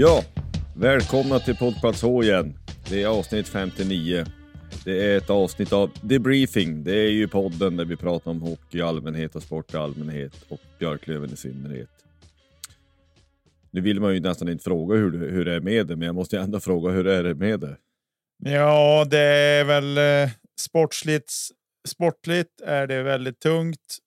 Ja, välkomna till Poddplats H igen. Det är avsnitt 59. Det är ett avsnitt av Debriefing. Det är ju podden där vi pratar om hockey i allmänhet och sport i allmänhet och Björklöven i synnerhet. Nu vill man ju nästan inte fråga hur, det- hur det är med det, men jag måste ju ändå fråga hur är det med det? Ja, det är väl eh, sportsligt. Sportligt är det väldigt tungt.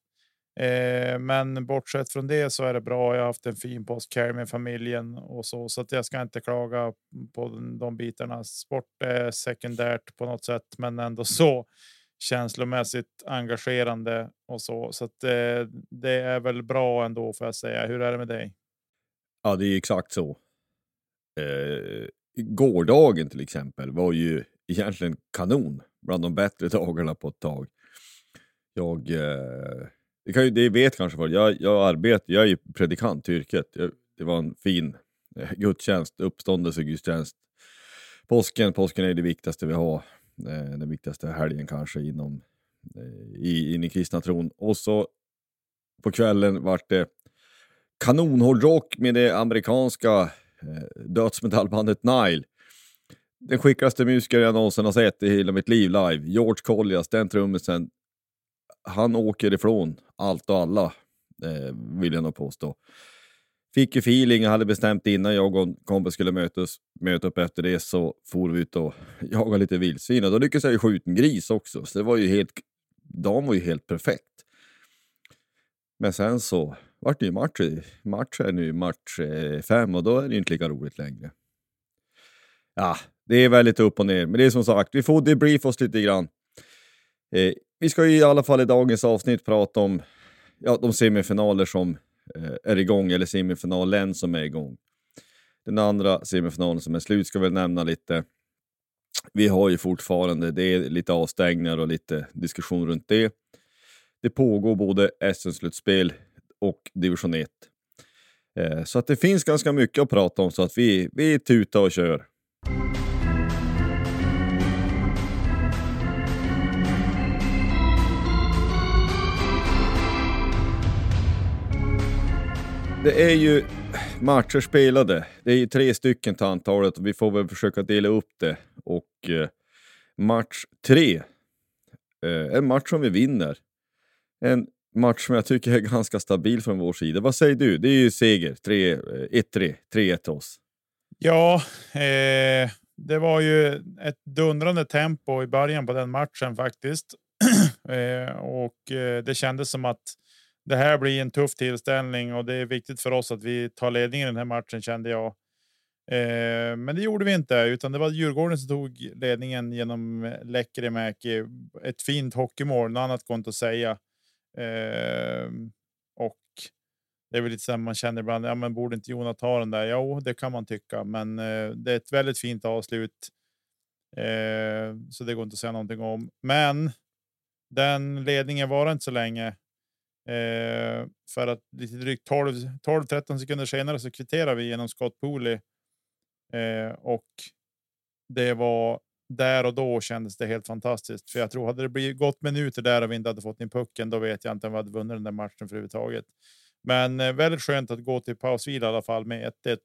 Eh, men bortsett från det så är det bra. Jag har haft en fin påskhelg med familjen och så, så att jag ska inte klaga på den- de bitarna. Sport är sekundärt på något sätt, men ändå så känslomässigt engagerande och så. Så att eh, det är väl bra ändå får jag säga. Hur är det med dig? Ja, det är exakt så. Eh, gårdagen till exempel var ju egentligen kanon. Bland de bättre dagarna på ett tag. Jag, eh, det, kan ju, det vet kanske folk, jag, jag arbetar, jag är ju predikant i yrket. Jag, det var en fin eh, gudstjänst, uppståndelsegudstjänst. Påsken, påsken är det viktigaste vi har. Eh, den viktigaste helgen kanske inom eh, i, in i kristna tron. Och så på kvällen vart det kanonhårdrock med det amerikanska dödsmetallbandet Nile. Den skickligaste musiker jag någonsin har sett i hela mitt liv live. George Collias, den trummisen. Han åker ifrån allt och alla, eh, vill jag nog påstå. Fick ju feeling, jag hade bestämt innan jag och en kompis skulle mötas, möta upp efter det så for vi ut och jagade lite vildsvin och då lyckades jag ju skjuta en gris också. Så det var ju helt, dagen var ju helt perfekt. Men sen så vart det ju match, match är nu match eh, fem och då är det ju inte lika roligt längre. Ja, det är väldigt upp och ner, men det är som sagt, vi får debrief oss lite grann. Eh, vi ska ju i alla fall i dagens avsnitt prata om ja, de semifinaler som eh, är igång, eller semifinalen som är igång. Den andra semifinalen som är slut ska vi nämna lite. Vi har ju fortfarande, det är lite avstängningar och lite diskussion runt det. Det pågår både SM-slutspel och division 1. Eh, så att det finns ganska mycket att prata om så att vi, vi tutar och kör. Det är ju matcher spelade. Det är ju tre stycken till antalet och vi får väl försöka dela upp det. Och eh, match tre, eh, en match som vi vinner. En match som jag tycker är ganska stabil från vår sida. Vad säger du? Det är ju seger, 1-3, 3-1 eh, till oss. Ja, eh, det var ju ett dundrande tempo i början på den matchen faktiskt. eh, och eh, det kändes som att det här blir en tuff tillställning och det är viktigt för oss att vi tar ledningen i den här matchen kände jag. Eh, men det gjorde vi inte, utan det var Djurgården som tog ledningen genom eh, Lekkerimäki. Ett fint hockeymål, något annat går inte att säga. Eh, och det är väl lite så man känner ibland, ja men borde inte Jona ta den där? Jo, det kan man tycka, men eh, det är ett väldigt fint avslut. Eh, så det går inte att säga någonting om. Men den ledningen var inte så länge. Eh, för att lite drygt 12-13 sekunder senare så kvitterar vi genom Scott Pooley. Eh, och det var där och då kändes det helt fantastiskt. För jag tror hade det blivit gått minuter där och vi inte hade fått in pucken, då vet jag inte om vi hade vunnit den där matchen för överhuvudtaget. Men eh, väldigt skönt att gå till pausvila i alla fall med 1-1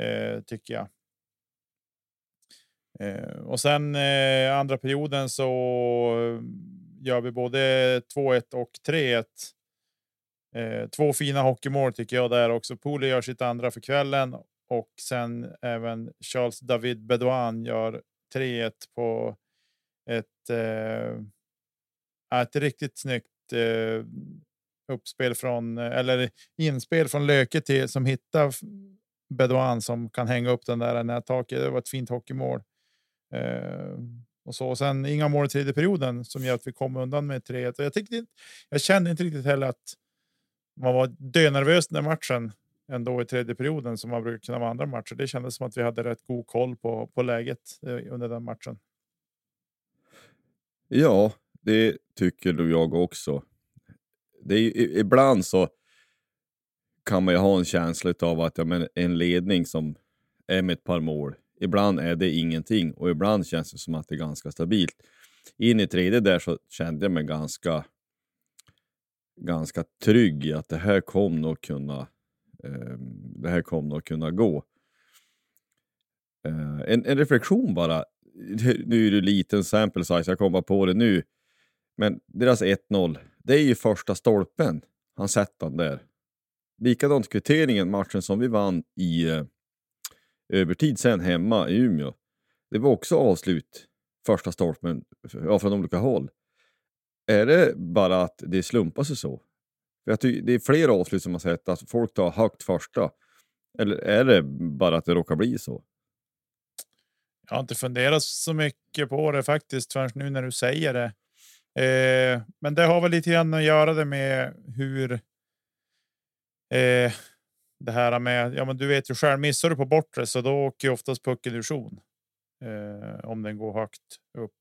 eh, tycker jag. Eh, och sen eh, andra perioden så gör vi både 2-1 och 3-1. Eh, två fina hockeymål tycker jag där också. Poli gör sitt andra för kvällen och sen även Charles David Bedouin gör 3-1 på ett, eh, ett riktigt snyggt eh, uppspel från eller inspel från Löke till som hittar Bedouin som kan hänga upp den där i nättaket. Det var ett fint hockeymål. Eh, och så och sen inga mål i tredje perioden som gör att vi kom undan med 3-1. Jag tyckte jag kände inte riktigt heller att man var dönervös den matchen ändå i tredje perioden som man brukar kunna vara andra matcher. Det kändes som att vi hade rätt god koll på, på läget eh, under den matchen. Ja, det tycker jag också. Det är, ibland så kan man ju ha en känsla av att ja, men en ledning som är med ett par mål, ibland är det ingenting och ibland känns det som att det är ganska stabilt. In i tredje där så kände jag mig ganska, ganska trygg i att det här kom nog kunna, eh, det här kom nog kunna gå. Eh, en, en reflektion bara. Nu är det liten sample size, jag kommer på det nu. Men deras 1-0, det är ju första stolpen. Han sätter den där. Likadant kvitteringen, matchen som vi vann i eh, övertid sen hemma i Umeå. Det var också avslut, första stolpen, ja, från olika håll. Är det bara att det slumpar sig så? Jag tycker, det är flera avslut som har sett att folk tar högt första. Eller är det bara att det råkar bli så? Jag har inte funderat så mycket på det faktiskt förrän nu när du säger det. Eh, men det har väl lite grann att göra det med hur. Eh, det här med, ja men du vet ju själv, missar du på bortre så då åker ju oftast pucken ur zon. Eh, om den går högt upp.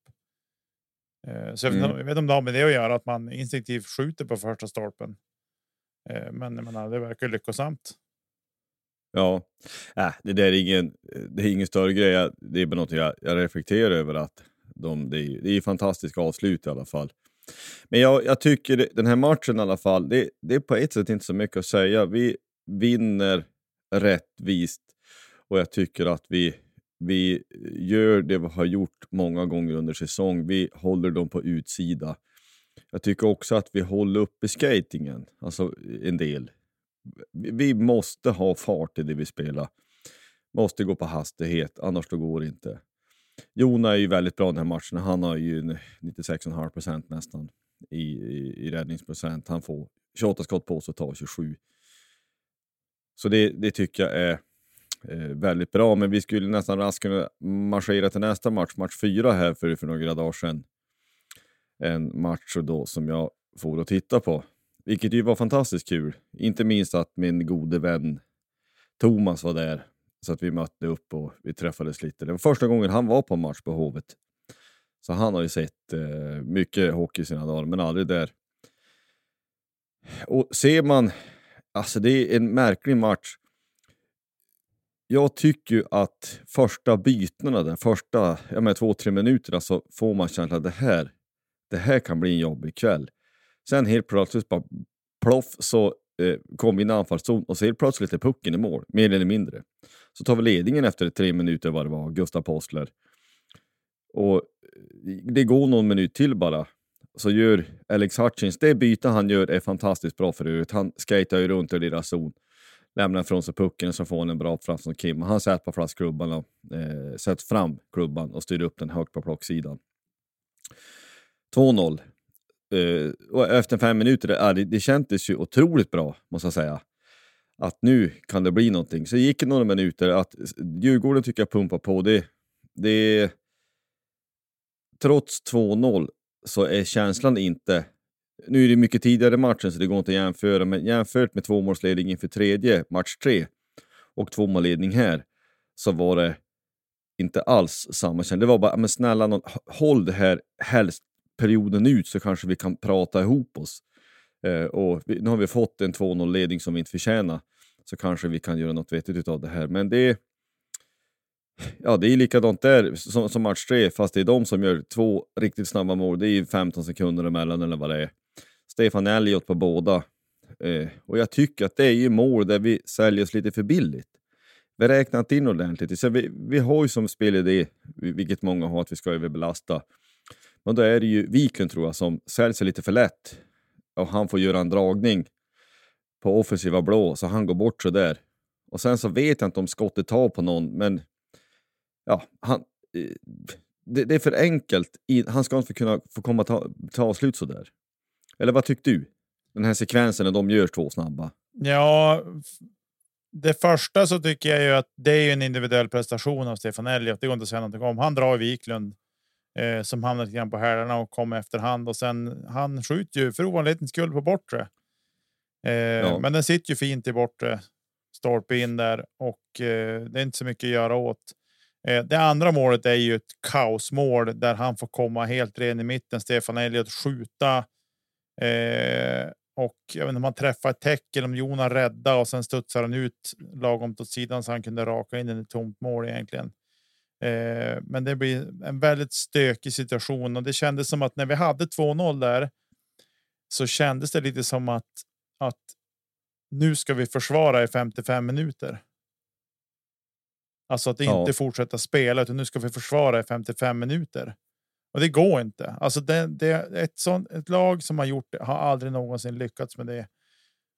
Eh, så jag, vet, Mm. jag vet om det har med det att göra, att man instinktivt skjuter på första stolpen. Eh, men jag menar, det verkar lyckosamt. Ja, äh, det där är ingen, det är ingen större grej. Det är bara något jag, jag reflekterar över. att de, det, är, det är fantastiska avslut i alla fall. Men jag, jag tycker den här matchen i alla fall, det, det är på ett sätt inte så mycket att säga. Vi vinner rättvist och jag tycker att vi, vi gör det vi har gjort många gånger under säsong. Vi håller dem på utsida. Jag tycker också att vi håller uppe skatingen, alltså en del. Vi måste ha fart i det vi spelar. Måste gå på hastighet, annars då går det inte. Jona är ju väldigt bra den här matchen. Han har ju 96,5 procent nästan i, i, i räddningsprocent. Han får 28 skott på sig och tar 27. Så det, det tycker jag är eh, väldigt bra. Men vi skulle nästan raskt kunna marschera till nästa match, match fyra här för, för några dagar sedan. En match då som jag får att titta på. Vilket ju var fantastiskt kul. Inte minst att min gode vän Thomas var där. Så att vi mötte upp och vi träffades lite. Det var första gången han var på en match på Hovet. Så han har ju sett eh, mycket hockey i sina dagar, men aldrig där. Och ser man, alltså det är en märklig match. Jag tycker ju att första bytena de första ja, men två, tre minuterna så får man känslan att det här, det här kan bli en jobbig kväll. Sen helt plötsligt bara ploff så eh, kom vi in i anfallszon och så helt plötsligt är pucken i mål, mer eller mindre. Så tar vi ledningen efter tre minuter vad det var, Gustav Postler. Och eh, det går någon minut till bara. Så gör Alex Hutchins, det byte han gör är fantastiskt bra för övrigt. Han skejtar ju runt i deras zon. Lämnar ifrån sig pucken och så får han en bra framstående från Kim. Han sätter på flaskklubban och eh, sätter fram klubban och styr upp den högt på plocksidan. 2-0. Eh, och efter fem minuter, det, det, det kändes ju otroligt bra måste jag säga. Att nu kan det bli någonting. Så gick det några minuter att eh, Djurgården tycker jag pumpar på. Det, det, trots 2-0 så är känslan inte... Nu är det mycket tidigare i matchen så det går inte att jämföra, men jämfört med tvåmålsledning inför tredje, match tre, och tvåmålsledning här, så var det inte alls samma känsla. Det var bara, men snälla någon, håll det här helst perioden ut så kanske vi kan prata ihop oss. Eh, och vi, nu har vi fått en 2-0-ledning som vi inte förtjänar, så kanske vi kan göra något vettigt av det här. Men det Ja, det är likadant där som, som match tre, fast det är de som gör två riktigt snabba mål. Det är ju 15 sekunder emellan eller vad det är. Stefan Elliot på båda. Eh, och jag tycker att det är ju mål där vi säljer oss lite för billigt. Vi räknar inte in ordentligt. Så vi, vi har ju som spelidé, vilket många har, att vi ska överbelasta. Men då är det ju Wiklund tror jag som säljer sig lite för lätt. Och han får göra en dragning på offensiva blå, så han går bort så där. Och sen så vet jag inte om skottet tar på någon, men ja, han, eh, det, det är för enkelt. Han ska inte kunna få komma ta, ta avslut så där. Eller vad tyckte du? Den här sekvensen när de gör två snabba. Ja, det första så tycker jag ju att det är en individuell prestation av Stefan Elliot. Det går inte att säga någonting om. Han drar Wiklund eh, som hamnar lite grann på hälarna och kommer efterhand och sen han skjuter ju för ovanlighetens skull på bortre. Eh, Men den sitter ju fint i bortre stolpe in där och eh, det är inte så mycket att göra åt. Eh, det andra målet är ju ett kaosmål där han får komma helt ren i mitten. Stefan Elliot skjuta eh, och jag vet inte om han träffar ett täcke eller om Jonas rädda och sen studsar han ut lagom åt sidan så han kunde raka in den i tomt mål egentligen. Eh, men det blir en väldigt stökig situation och det kändes som att när vi hade 2-0 där så kändes det lite som att att nu ska vi försvara i 55 minuter. Alltså att Ja. inte fortsätta spela utan nu ska vi försvara i 55 minuter. Och det går inte. Alltså det, det, ett, sånt, ett lag som har gjort det har aldrig någonsin lyckats med det.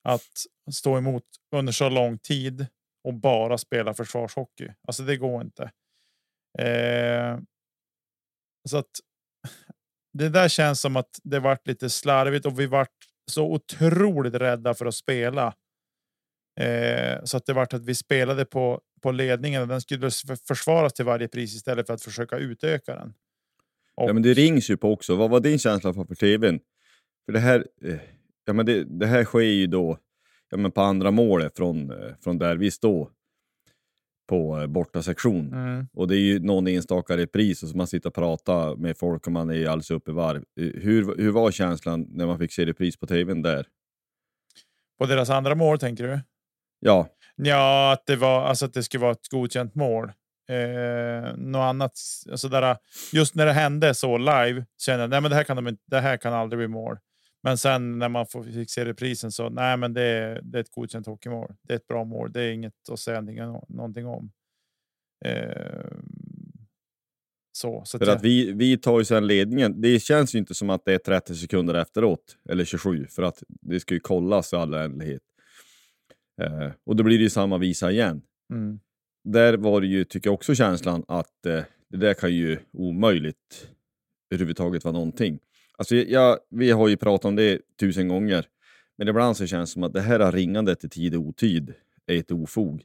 Att stå emot under så lång tid och bara spela försvarshockey. Alltså det går inte. Eh, så att det där känns som att det vart lite slarvigt och vi vart så otroligt rädda för att spela. Eh, så att det vart att vi spelade på, på ledningen och den skulle försvaras till varje pris istället för att försöka utöka den. Och, Ja, men det rings ju på också. Vad var din känsla för tvn? För det här, eh, ja, men det, det här sker ju då ja, men på andra målet från, eh, från där vi står på eh, borta sektion. mm, Och det är ju någon enstaka repris och så man sitter och pratar med folk och man är alldeles uppe i varv. Eh, Hur, hur var känslan när man fick se repris på tvn där? på deras andra mål tänker du? Ja, Ja, att det var alltså att det skulle vara ett godkänt mål. Eh, något annat. Alltså där, just när det hände så live kände jag nej, men det här kan de. Det här kan aldrig bli mål. Men sen när man fick se reprisen så nej, men det är, det är ett godkänt hockeymål. Det är ett bra mål. Det är inget att säga någonting, om. Eh, så så för jag- att vi, vi tar ju sen ledningen. Det känns ju inte som att det är 30 sekunder efteråt, eller 27, för att det ska ju kollas i all ändlighet. Eh, och då blir det ju samma visa igen. mm, där var det ju, tycker jag också, känslan att eh, det där kan ju omöjligt överhuvudtaget vara någonting. Alltså, jag, vi har ju pratat om det tusen gånger, men ibland så känns det som att det här ringandet i tid och otid är ett ofog.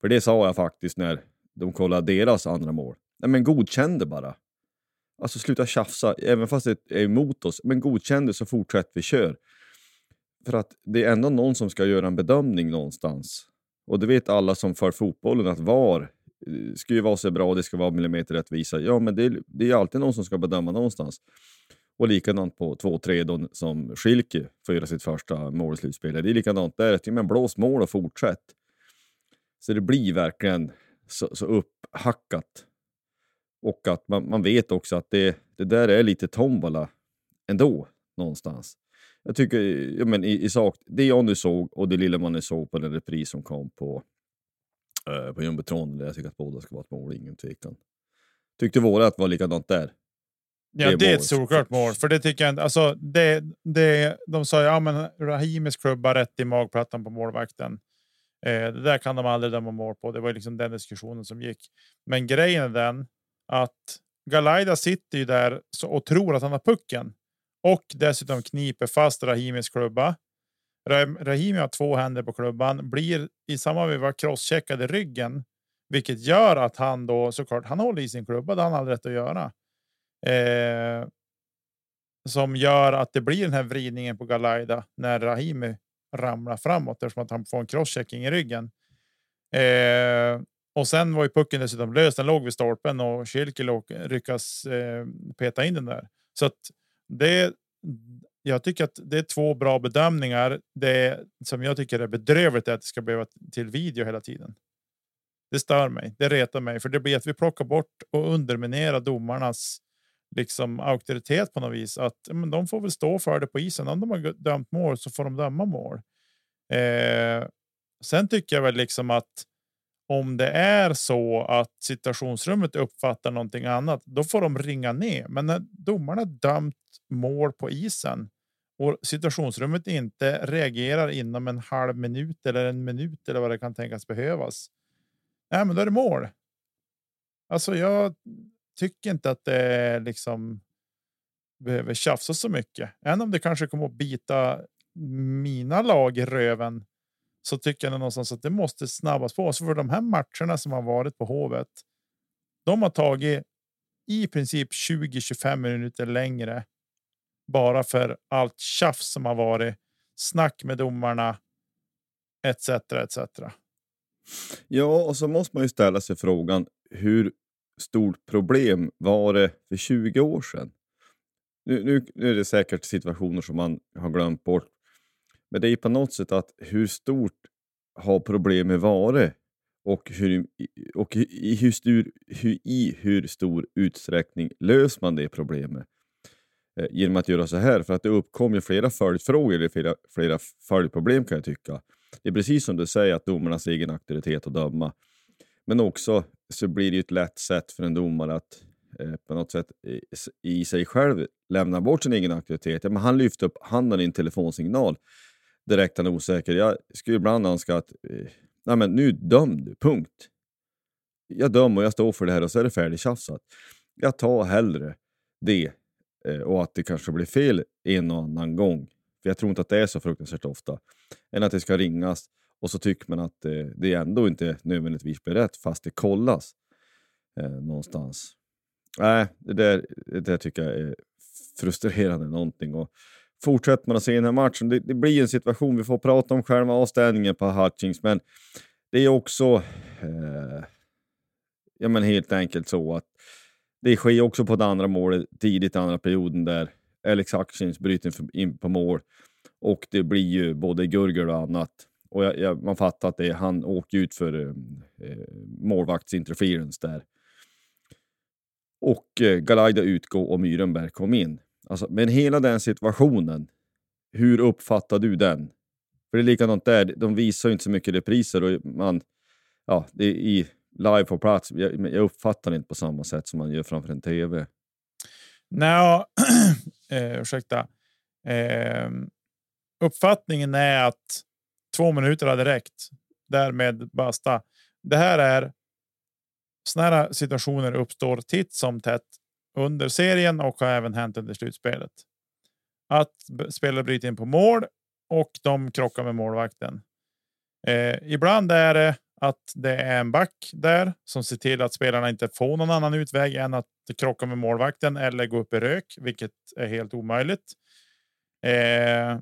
För det sa jag faktiskt när de kollade deras andra mål. Nej men godkänn det bara. Alltså sluta tjafsa, även fast det är emot oss. Men godkänn det så fortsätter vi kör. För att det är ändå någon som ska göra en bedömning någonstans. Och det vet alla som för fotbollen att VAR eh, ska ju vara så bra, och det ska vara millimeterrättvisa. Ja, men det är, det är alltid någon som ska bedöma någonstans. Och likadant på 2-3 då som Schilke får göra sitt första mål i slutspelet. Det är likadant där, att, ja, men blås mål och fortsätt. Så det blir verkligen så, så upphackat. Och att man, man vet också att det, det där är lite tombola ändå, någonstans. Jag tycker, ja, men i, i sak, det jag nu såg och det lilla man nu såg på den repris som kom på, uh, på jumbotron, jag tycker att båda ska vara ett mål, ingen tvekan. Tyckte vårat var likadant där. Ja, Det det, är ett solklart mål. För det tycker jag inte. Alltså, det, det, de sa ja, men Rahimis klubba rätt i magplattan på målvakten. Eh, det där kan de aldrig döma mål på. Det var liksom den diskussionen som gick. Men grejen är den att Galaida sitter ju där och tror att han har pucken och dessutom kniper fast Rahimis klubba. Rahimi har två händer på klubban, blir i samma veva crosscheckad i ryggen, vilket gör att han då såklart han håller i sin klubba. Det har han har rätt att göra. Eh, som gör att det blir den här vridningen på Galaida när Rahimi ramlar framåt eftersom att han får en crosschecking i ryggen. Eh, och sen var ju pucken dessutom lös. Den låg vid stolpen och Schilke lyckas eh, peta in den där. Så att det. Jag tycker att det är två bra bedömningar. Det som jag tycker är bedrövligt är att det ska behöva till video hela tiden. Det stör mig. Det retar mig för det blir att vi plockar bort och underminerar domarnas liksom auktoritet på något vis. Att men de får väl stå för det på isen. Om de har dömt mål så får de döma mål. Eh, sen tycker jag väl liksom att om det är så att situationsrummet uppfattar någonting annat, då får de ringa ner. Men när domarna dömt mål på isen och situationsrummet inte reagerar inom en halv minut eller en minut eller vad det kan tänkas behövas. Nej, men då är det mål. Alltså, jag tycker inte att det liksom behöver tjafsa så mycket. Även om det kanske kommer att bita mina lag i röven så tycker jag någonstans att det måste snabbas på. Så för de här matcherna som har varit på Hovet. De har tagit i princip 20-25 minuter längre. Bara för allt tjafs som har varit. Snack med domarna. Etc. etc. Ja, och så måste man ju ställa sig frågan, hur stort problem var det för 20 år sedan? Nu, nu, nu är det säkert situationer som man har glömt bort. Men det är ju på något sätt att hur stort har problemet varit? Och, hur, och i, hur stor, hur, i hur stor utsträckning löser man det problemet? Eh, genom att göra så här, för att det uppkom ju flera följdfrågor, eller flera, flera följdproblem kan jag tycka. Det är precis som du säger, att domarnas egen auktoritet att döma. men också så blir det ju ett lätt sätt för en domare att eh, på något sätt i, i, sig själv lämna bort sin egen auktoritet. Ja, men han lyfter upp handen i en telefonsignal direkt han är osäker. Jag skulle ibland önska att eh, nej men nu döm du, punkt. Jag dömer och jag står för det här och så är det färdigtjafsat. Jag tar hellre det eh, och att det kanske blir fel en och annan gång. För jag tror inte att det är så fruktansvärt ofta. Än att det ska ringas och så tycker man att eh, det ändå inte nödvändigtvis blir rätt fast det kollas eh, någonstans. Nej, det där, det där tycker jag är frustrerande någonting. Och fortsätter man att se den här matchen, det, det blir en situation, vi får prata om själva avställningen på Hutchings, men det är också eh, ja, men helt enkelt så att det sker också på det andra målet tidigt i andra perioden där Alex Hutchings bryter in på mål och det blir ju både gurgel och annat. Och jag, jag, man fattar att det, han åker ut för eh, eh målvaktsinterference där. Och eh, Galaida utgår och Myrenberg kom in. Alltså, men hela den situationen, hur uppfattar du den? För det är likadant där, de visar ju inte så mycket repriser och man, ja, det är i live på plats. Jag, jag uppfattar det inte på samma sätt som man gör framför en TV. Nej, eh, ursäkta. Eh, uppfattningen är att två minuter hade räckt. Därmed basta. Det här är sådana här situationer uppstår titt som tätt under serien och har även hänt under slutspelet. Att spelare bryter in på mål och de krockar med målvakten. Eh, ibland är det att det är en back där som ser till att spelarna inte får någon annan utväg än att krocka med målvakten eller gå upp i rök, vilket är helt omöjligt. Eh,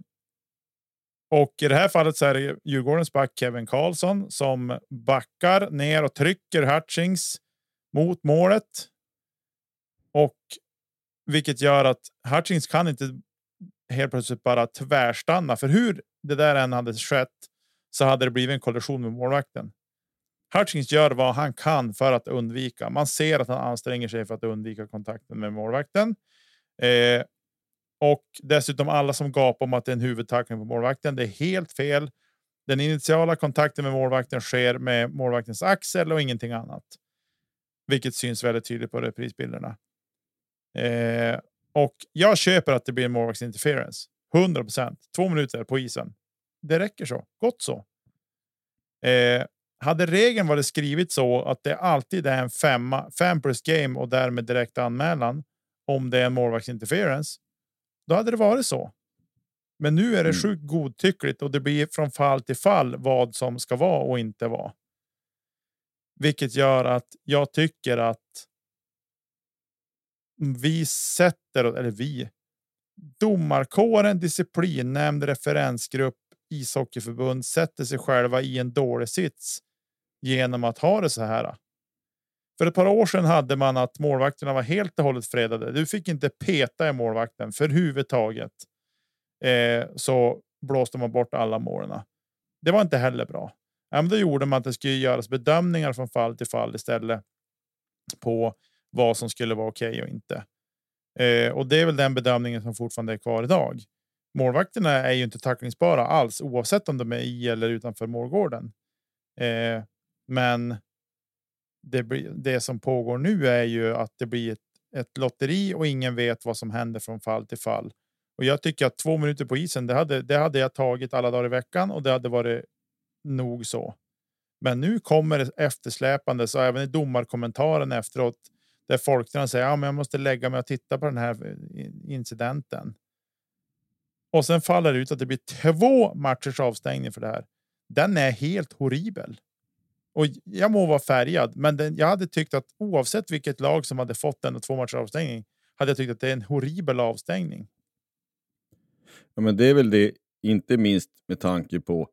och i det här fallet så är det Djurgårdens back Kevin Karlsson som backar ner och trycker Hutchings mot målet. Och vilket gör att Hutchings kan inte helt plötsligt bara tvärstanna. För hur det där än hade skett så hade det blivit en kollision med målvakten. Hutchings gör vad han kan för att undvika. Man ser att han anstränger sig för att undvika kontakten med målvakten. Eh, och dessutom alla som gapar om att det är en huvudtackling på målvakten. Det är helt fel. Den initiala kontakten med målvakten sker med målvaktens axel och ingenting annat. Vilket syns väldigt tydligt på reprisbilderna. Eh, och jag köper att det blir en målvaktsinterference. 100 procent. Två minuter på isen. Det räcker så. Gott så. Eh, hade regeln varit skrivit så att det alltid är en femma, fem plus game och därmed direkt anmälan om det är en målvaktsinterference, då hade det varit så. Men nu är det mm. sjukt godtyckligt och det blir från fall till fall vad som ska vara och inte vara. Vilket gör att jag tycker att vi sätter, eller vi, domarkåren, disciplinnämnd, referensgrupp, ishockeyförbund sätter sig själva i en dålig sits genom att ha det så här. För ett par år sedan hade man att målvakterna var helt och hållet fredade. Du fick inte peta i målvakten för huvudtaget. Eh, så blåste man bort alla målen. Det var inte heller bra. Ja, men då gjorde man att det skulle göras bedömningar från fall till fall istället på vad som skulle vara okej okay och inte. Eh, och det är väl den bedömningen som fortfarande är kvar idag. Målvakterna är ju inte tacklingsbara alls oavsett om de är i eller utanför målgården. Eh, men det, det som pågår nu är ju att det blir ett, ett lotteri och ingen vet vad som händer från fall till fall. Och jag tycker att två minuter på isen, det hade, det hade jag tagit alla dagar i veckan och det hade varit nog så. Men nu kommer det eftersläpande, så även i domarkommentaren efteråt där folk säger att ja, jag måste lägga mig och titta på den här eh, incidenten. Och sen faller det ut att det blir två matchers avstängning för det här. Den är helt horribel. Och jag må vara färgad, men den, jag hade tyckt att oavsett vilket lag som hade fått den två matchers avstängning hade jag tyckt att det är en horribel avstängning. Ja, men det är väl det, inte minst med tanke på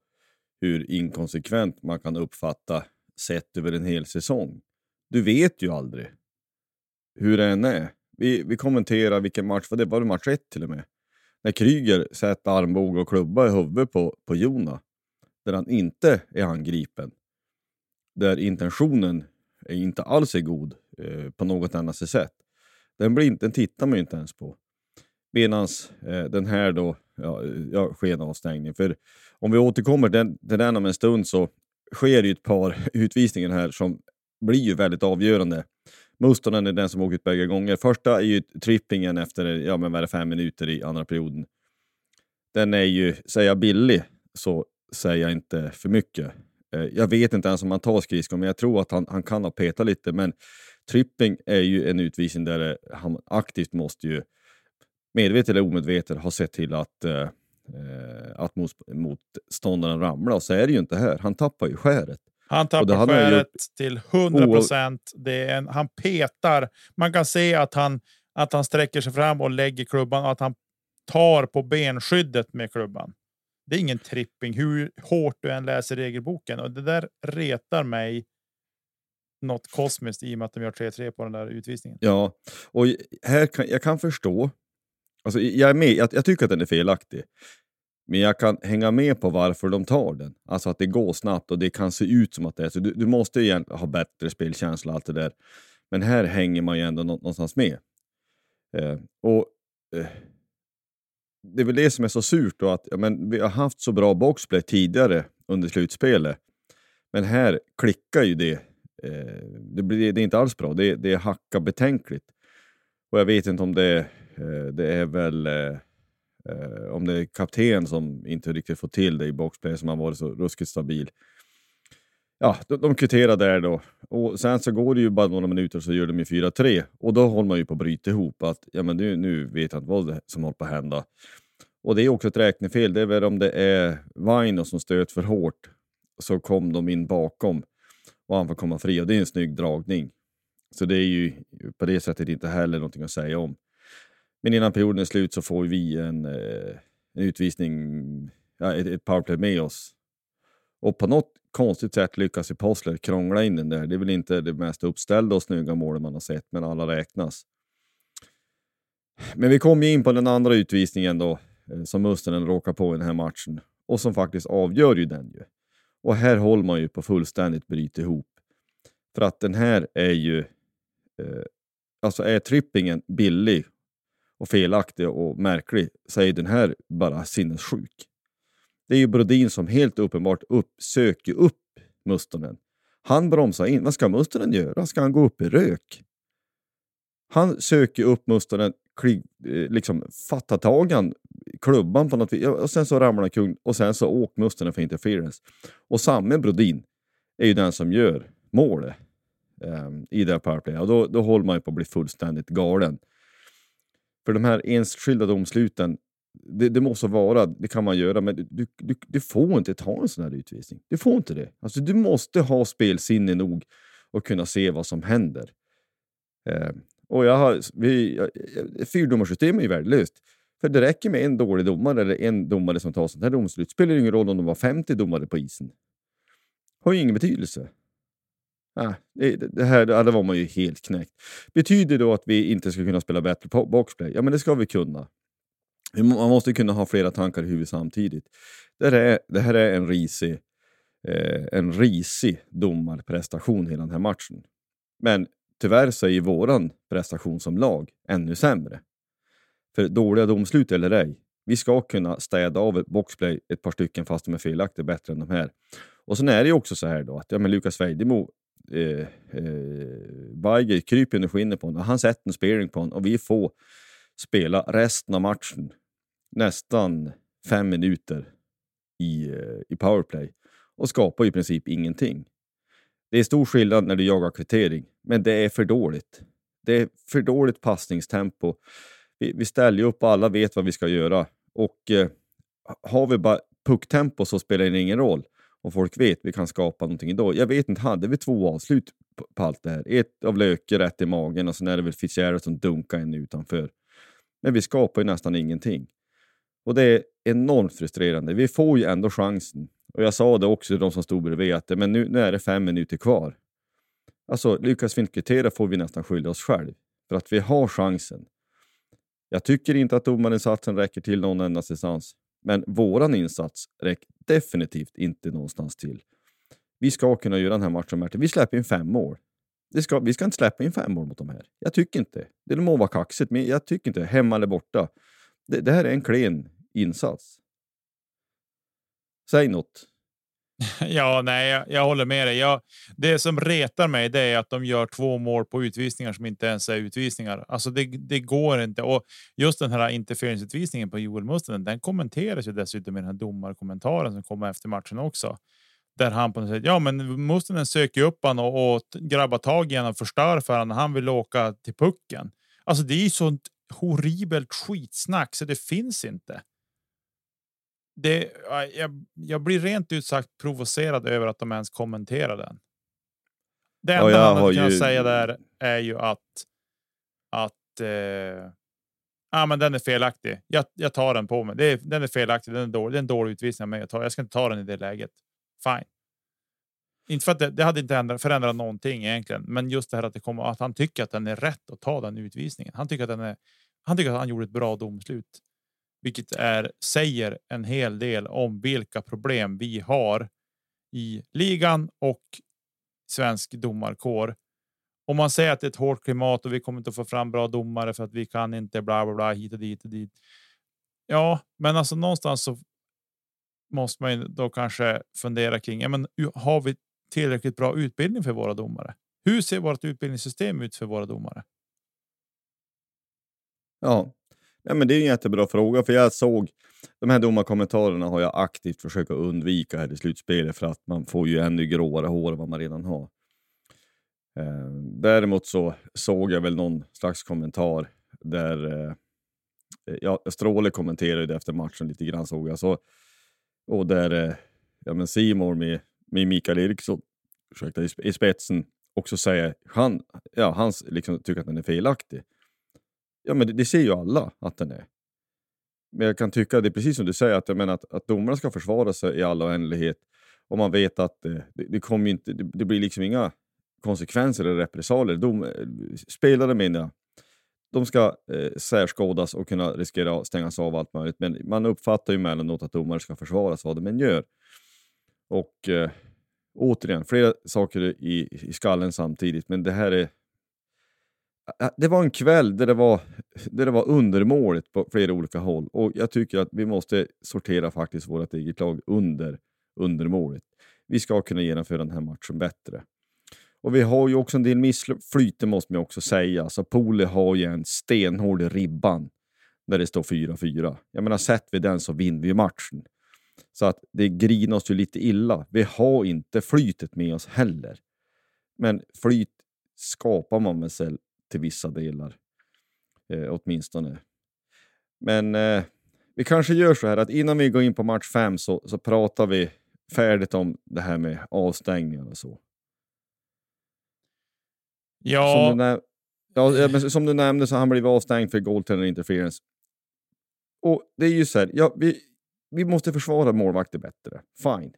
hur inkonsekvent man kan uppfatta sett över en hel säsong. Du vet ju aldrig hur det än är. Vi, vi kommenterar vilken match, var det var det match ett till och med? När Kryger sätter armbåge och klubba i huvudet på, på Jona, där han inte är angripen. Där intentionen är inte alls är god eh, på något annat sätt. Den, blir inte, den tittar man ju inte ens på. Medan eh, den här då, ja, ja skenavstängning. För om vi återkommer till den, den om en stund så sker ju ett par utvisningar här som blir ju väldigt avgörande. Mustonen är den som åker ut bägge gånger. Första är ju trippingen efter ja, men vad det, fem minuter i andra perioden. Den är ju, säger jag billig, så säger jag inte för mycket. Eh, jag vet inte ens om han tar skridskon, men jag tror att han, han kan ha petat lite. Men tripping är ju en utvisning där eh, han aktivt måste ju, medvetet eller omedvetet, ha sett till att, eh, eh att motståndaren ramlar. Och så är det ju inte här. Han tappar ju skäret. Han tappar skäret till 100 procent. Han petar. Man kan se att han, att han sträcker sig fram och lägger klubban och att han tar på benskyddet med klubban. Det är ingen tripping hur hårt du än läser regelboken och det där retar mig. Något kosmiskt i och med att de gör 3-3 på den där utvisningen. Ja, och här kan jag kan förstå. Alltså, jag är med. Jag, jag tycker att den är felaktig. Men jag kan hänga med på varför de tar den. Alltså att det går snabbt och det kan se ut som att det är så. Du, du måste ju ha bättre spelkänsla och allt det där. Men här hänger man ju ändå någonstans med. Eh, och eh, Det är väl det som är så surt då att ja, men vi har haft så bra boxplay tidigare under slutspelet. Men här klickar ju det. Eh, det, blir, det är inte alls bra. Det, det hackar betänkligt. Och jag vet inte om det, eh, det är väl eh, eh, om det är kapten som inte riktigt får till det i boxplay som har varit så ruskigt stabil. Ja, de, de kvitterar där då. Och sen så går det ju bara några minuter så gör de ju 4-3 och då håller man ju på att bryta ihop. Att, ja, men nu, nu vet jag inte vad som håller på att hända. Och det är också ett räknefel. Det är väl om det är Vaino som stöt för hårt så kom de in bakom och han får komma fri och det är en snygg dragning. Så det är ju på det sättet inte heller någonting att säga om. Men innan perioden är slut så får vi en, eh, en utvisning, ja, ett, ett powerplay med oss. Och på något konstigt sätt lyckas ju Possler krångla in den där. Det är väl inte det mest uppställda och snygga målet man har sett, men alla räknas. Men vi kom ju in på den andra utvisningen då, eh, som Mustonen råkar på i den här matchen. Och som faktiskt avgör ju den ju. Och här håller man ju på fullständigt bryta ihop. För att den här är ju... Eh, alltså är trippingen billig och felaktig och märklig så är den här bara sinnessjuk. Det är ju Brodin som helt uppenbart upp, söker upp Mustonen. Han bromsar in. Vad ska Mustonen göra? Ska han gå upp i rök? Han söker upp Mustonen, eh, liksom fattar tag han klubban på något vis och sen så ramlar han kung och sen så åker Mustonen för interference. Och samme Brodin är ju den som gör målet um, i det här powerplayet och då, då håller man ju på att bli fullständigt galen. För de här enskilda domsluten, det, det måste vara, det kan man göra, men du, du, du får inte ta en sån här utvisning. Du får inte det. Alltså, du måste ha spelsinne nog och kunna se vad som händer. Eh, och jag har, vi, eh, fyrdomarsystem är ju värdelöst. För det räcker med en dålig domare eller en domare som tar sånt här domslut. Spelar ingen roll om de var 50 domare på isen. Har ju ingen betydelse. Nej, det, här det var man ju helt knäckt. Betyder det då att vi inte ska kunna spela bättre på boxplay? Ja, men det ska vi kunna. Man måste kunna ha flera tankar i huvudet samtidigt. Det här är, det här är en risig, eh, en risig domarprestation hela den här matchen. Men tyvärr så är ju våran prestation som lag ännu sämre. För dåliga domslut eller ej, vi ska kunna städa av ett boxplay ett par stycken fast de är felaktiga bättre än de här. Och sen är det ju också så här då att ja, men Lukas Vejdemo eh, eh, kryper under skinnet på honom. Han sätter en spearing på honom och vi får spela resten av matchen nästan fem minuter i, eh, i powerplay och skapar i princip ingenting. Det är stor skillnad när du jagar kvittering, men det är för dåligt. Det är för dåligt passningstempo. Vi, vi ställer upp och alla vet vad vi ska göra. Och eh, har vi bara pucktempo så spelar det ingen roll och folk vet vi kan skapa någonting idag. Jag vet inte, hade vi två avslut på, på allt det här? Ett av Löke rätt i magen och sen är det väl Fitzgerald som dunkar en utanför. Men vi skapar ju nästan ingenting. Och det är enormt frustrerande. Vi får ju ändå chansen. Och jag sa det också till de som stod bredvid att men nu, nu är det fem minuter kvar. Alltså lyckas vi inte kvittera får vi nästan skylla oss själv. För att vi har chansen. Jag tycker inte att domarinsatsen räcker till någon enda assistans. Men våran insats räcker definitivt inte någonstans till. Vi ska kunna göra den här matchen Martin. Vi släpper in fem mål. Det ska, vi ska inte släppa in fem mål mot de här. Jag tycker inte. Det må vara kaxigt, men jag tycker inte. Hemma eller borta. Det, det här är en klen insats. Säg något. Ja, nej, jag, jag håller med dig. Jag, det som retar mig det är att de gör två mål på utvisningar som inte ens är utvisningar. Alltså det, det går inte. Och just den här interferensutvisningen på Joel Mustonen, den kommenteras ju dessutom i den här domarkommentaren som kommer efter matchen också. Där han på något sätt, ja men Mustonen söker upp han och, och grabbar tag i honom och förstör för honom. Han vill åka till pucken. Alltså det är ju sånt horribelt skitsnack så det finns inte det, jag, jag blir rent ut sagt provocerad över att de ens kommenterar den. Det enda ja, han hade kunnat ju... säga där är ju att att eh, ah, men den är felaktig. Jag, jag tar den på mig. Det är, den är felaktig. Den är dålig. Det är en dålig utvisning. Men jag, tar, jag ska inte ta den i det läget. Fine. Inte för att det, det hade inte ändrat, förändrat någonting egentligen, men just det här att det kommer att han tycker att den är rätt att ta den utvisningen. Han tycker att den är. Han tycker att han gjorde ett bra domslut vilket är säger en hel del om vilka problem vi har i ligan och svensk domarkår. Om man säger att det är ett hårt klimat och vi kommer inte att få fram bra domare för att vi kan inte bla bla bla hit och dit och dit. Ja, men alltså någonstans så måste man ju då kanske fundera kring. Ja, men har vi tillräckligt bra utbildning för våra domare? Hur ser vårt utbildningssystem ut för våra domare? Ja, Ja, men det är en jättebra fråga, för jag såg de här domarkommentarerna har jag aktivt försökt undvika här i slutspelet för att man får ju ännu gråare hår än vad man redan har. Eh, däremot så såg jag väl någon slags kommentar där eh, ja, Stråle kommenterade det efter matchen lite grann såg jag. Så, och där eh, ja, men Simon med, med Mikael Eriksson ursäkta, i, i spetsen också säger han, ja, han liksom tycker att den är felaktig. Ja, men det, det, ser ju alla att den är. Men jag kan tycka, det är precis som du säger, att, menar, att, att domarna ska försvara sig i all oändlighet. Och man vet att eh, det, det, kommer inte, det, det, blir liksom inga konsekvenser eller repressalier. Dom, eh, spelare menar jag, de ska eh, särskådas och kunna riskera att stängas av allt möjligt. Men man uppfattar ju emellanåt att domare ska försvaras vad de än gör. Och eh, återigen, flera saker i, i skallen samtidigt, men det här är det var en kväll där det var, där det var undermåligt på flera olika håll och jag tycker att vi måste sortera faktiskt vårt eget lag under undermåligt. Vi ska kunna genomföra den här matchen bättre. Och vi har ju också en del missflyt, det måste man också säga. Alltså, så Poli har ju en stenhård ribban när det står 4-4. Jag menar, sett vi den så vinner vi matchen. Så att det grinas ju lite illa. Vi har inte flytet med oss heller. Men flyt skapar man med sig till vissa delar. Eh, åtminstone. Men eh, vi kanske gör så här att innan vi går in på match 5 så, så pratar vi färdigt om det här med avstängningar och så. Ja. Som du, ja, men som du nämnde så har han blivit avstängd för goaltender interference. Och det är ju så här, ja, vi, vi måste försvara målvakter bättre. Fine.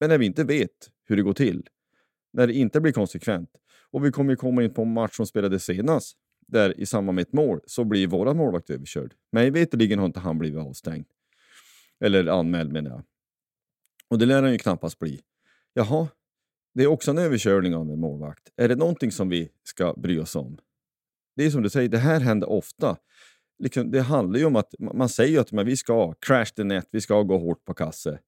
Men när vi inte vet hur det går till, när det inte blir konsekvent, och vi kommer ju komma in på en match som spelades senast, där i samband med ett mål så blir våran målvakt överkörd. Mig veterligen har inte han blivit avstängd. Eller anmäld menar jag. Och det lär han ju knappast bli. Jaha, det är också en överkörning av en målvakt. Är det någonting som vi ska bry oss om? Det är som du säger, det här händer ofta. Liksom, det handlar ju om att man säger att men vi ska crash the net, vi ska gå hårt på kasse.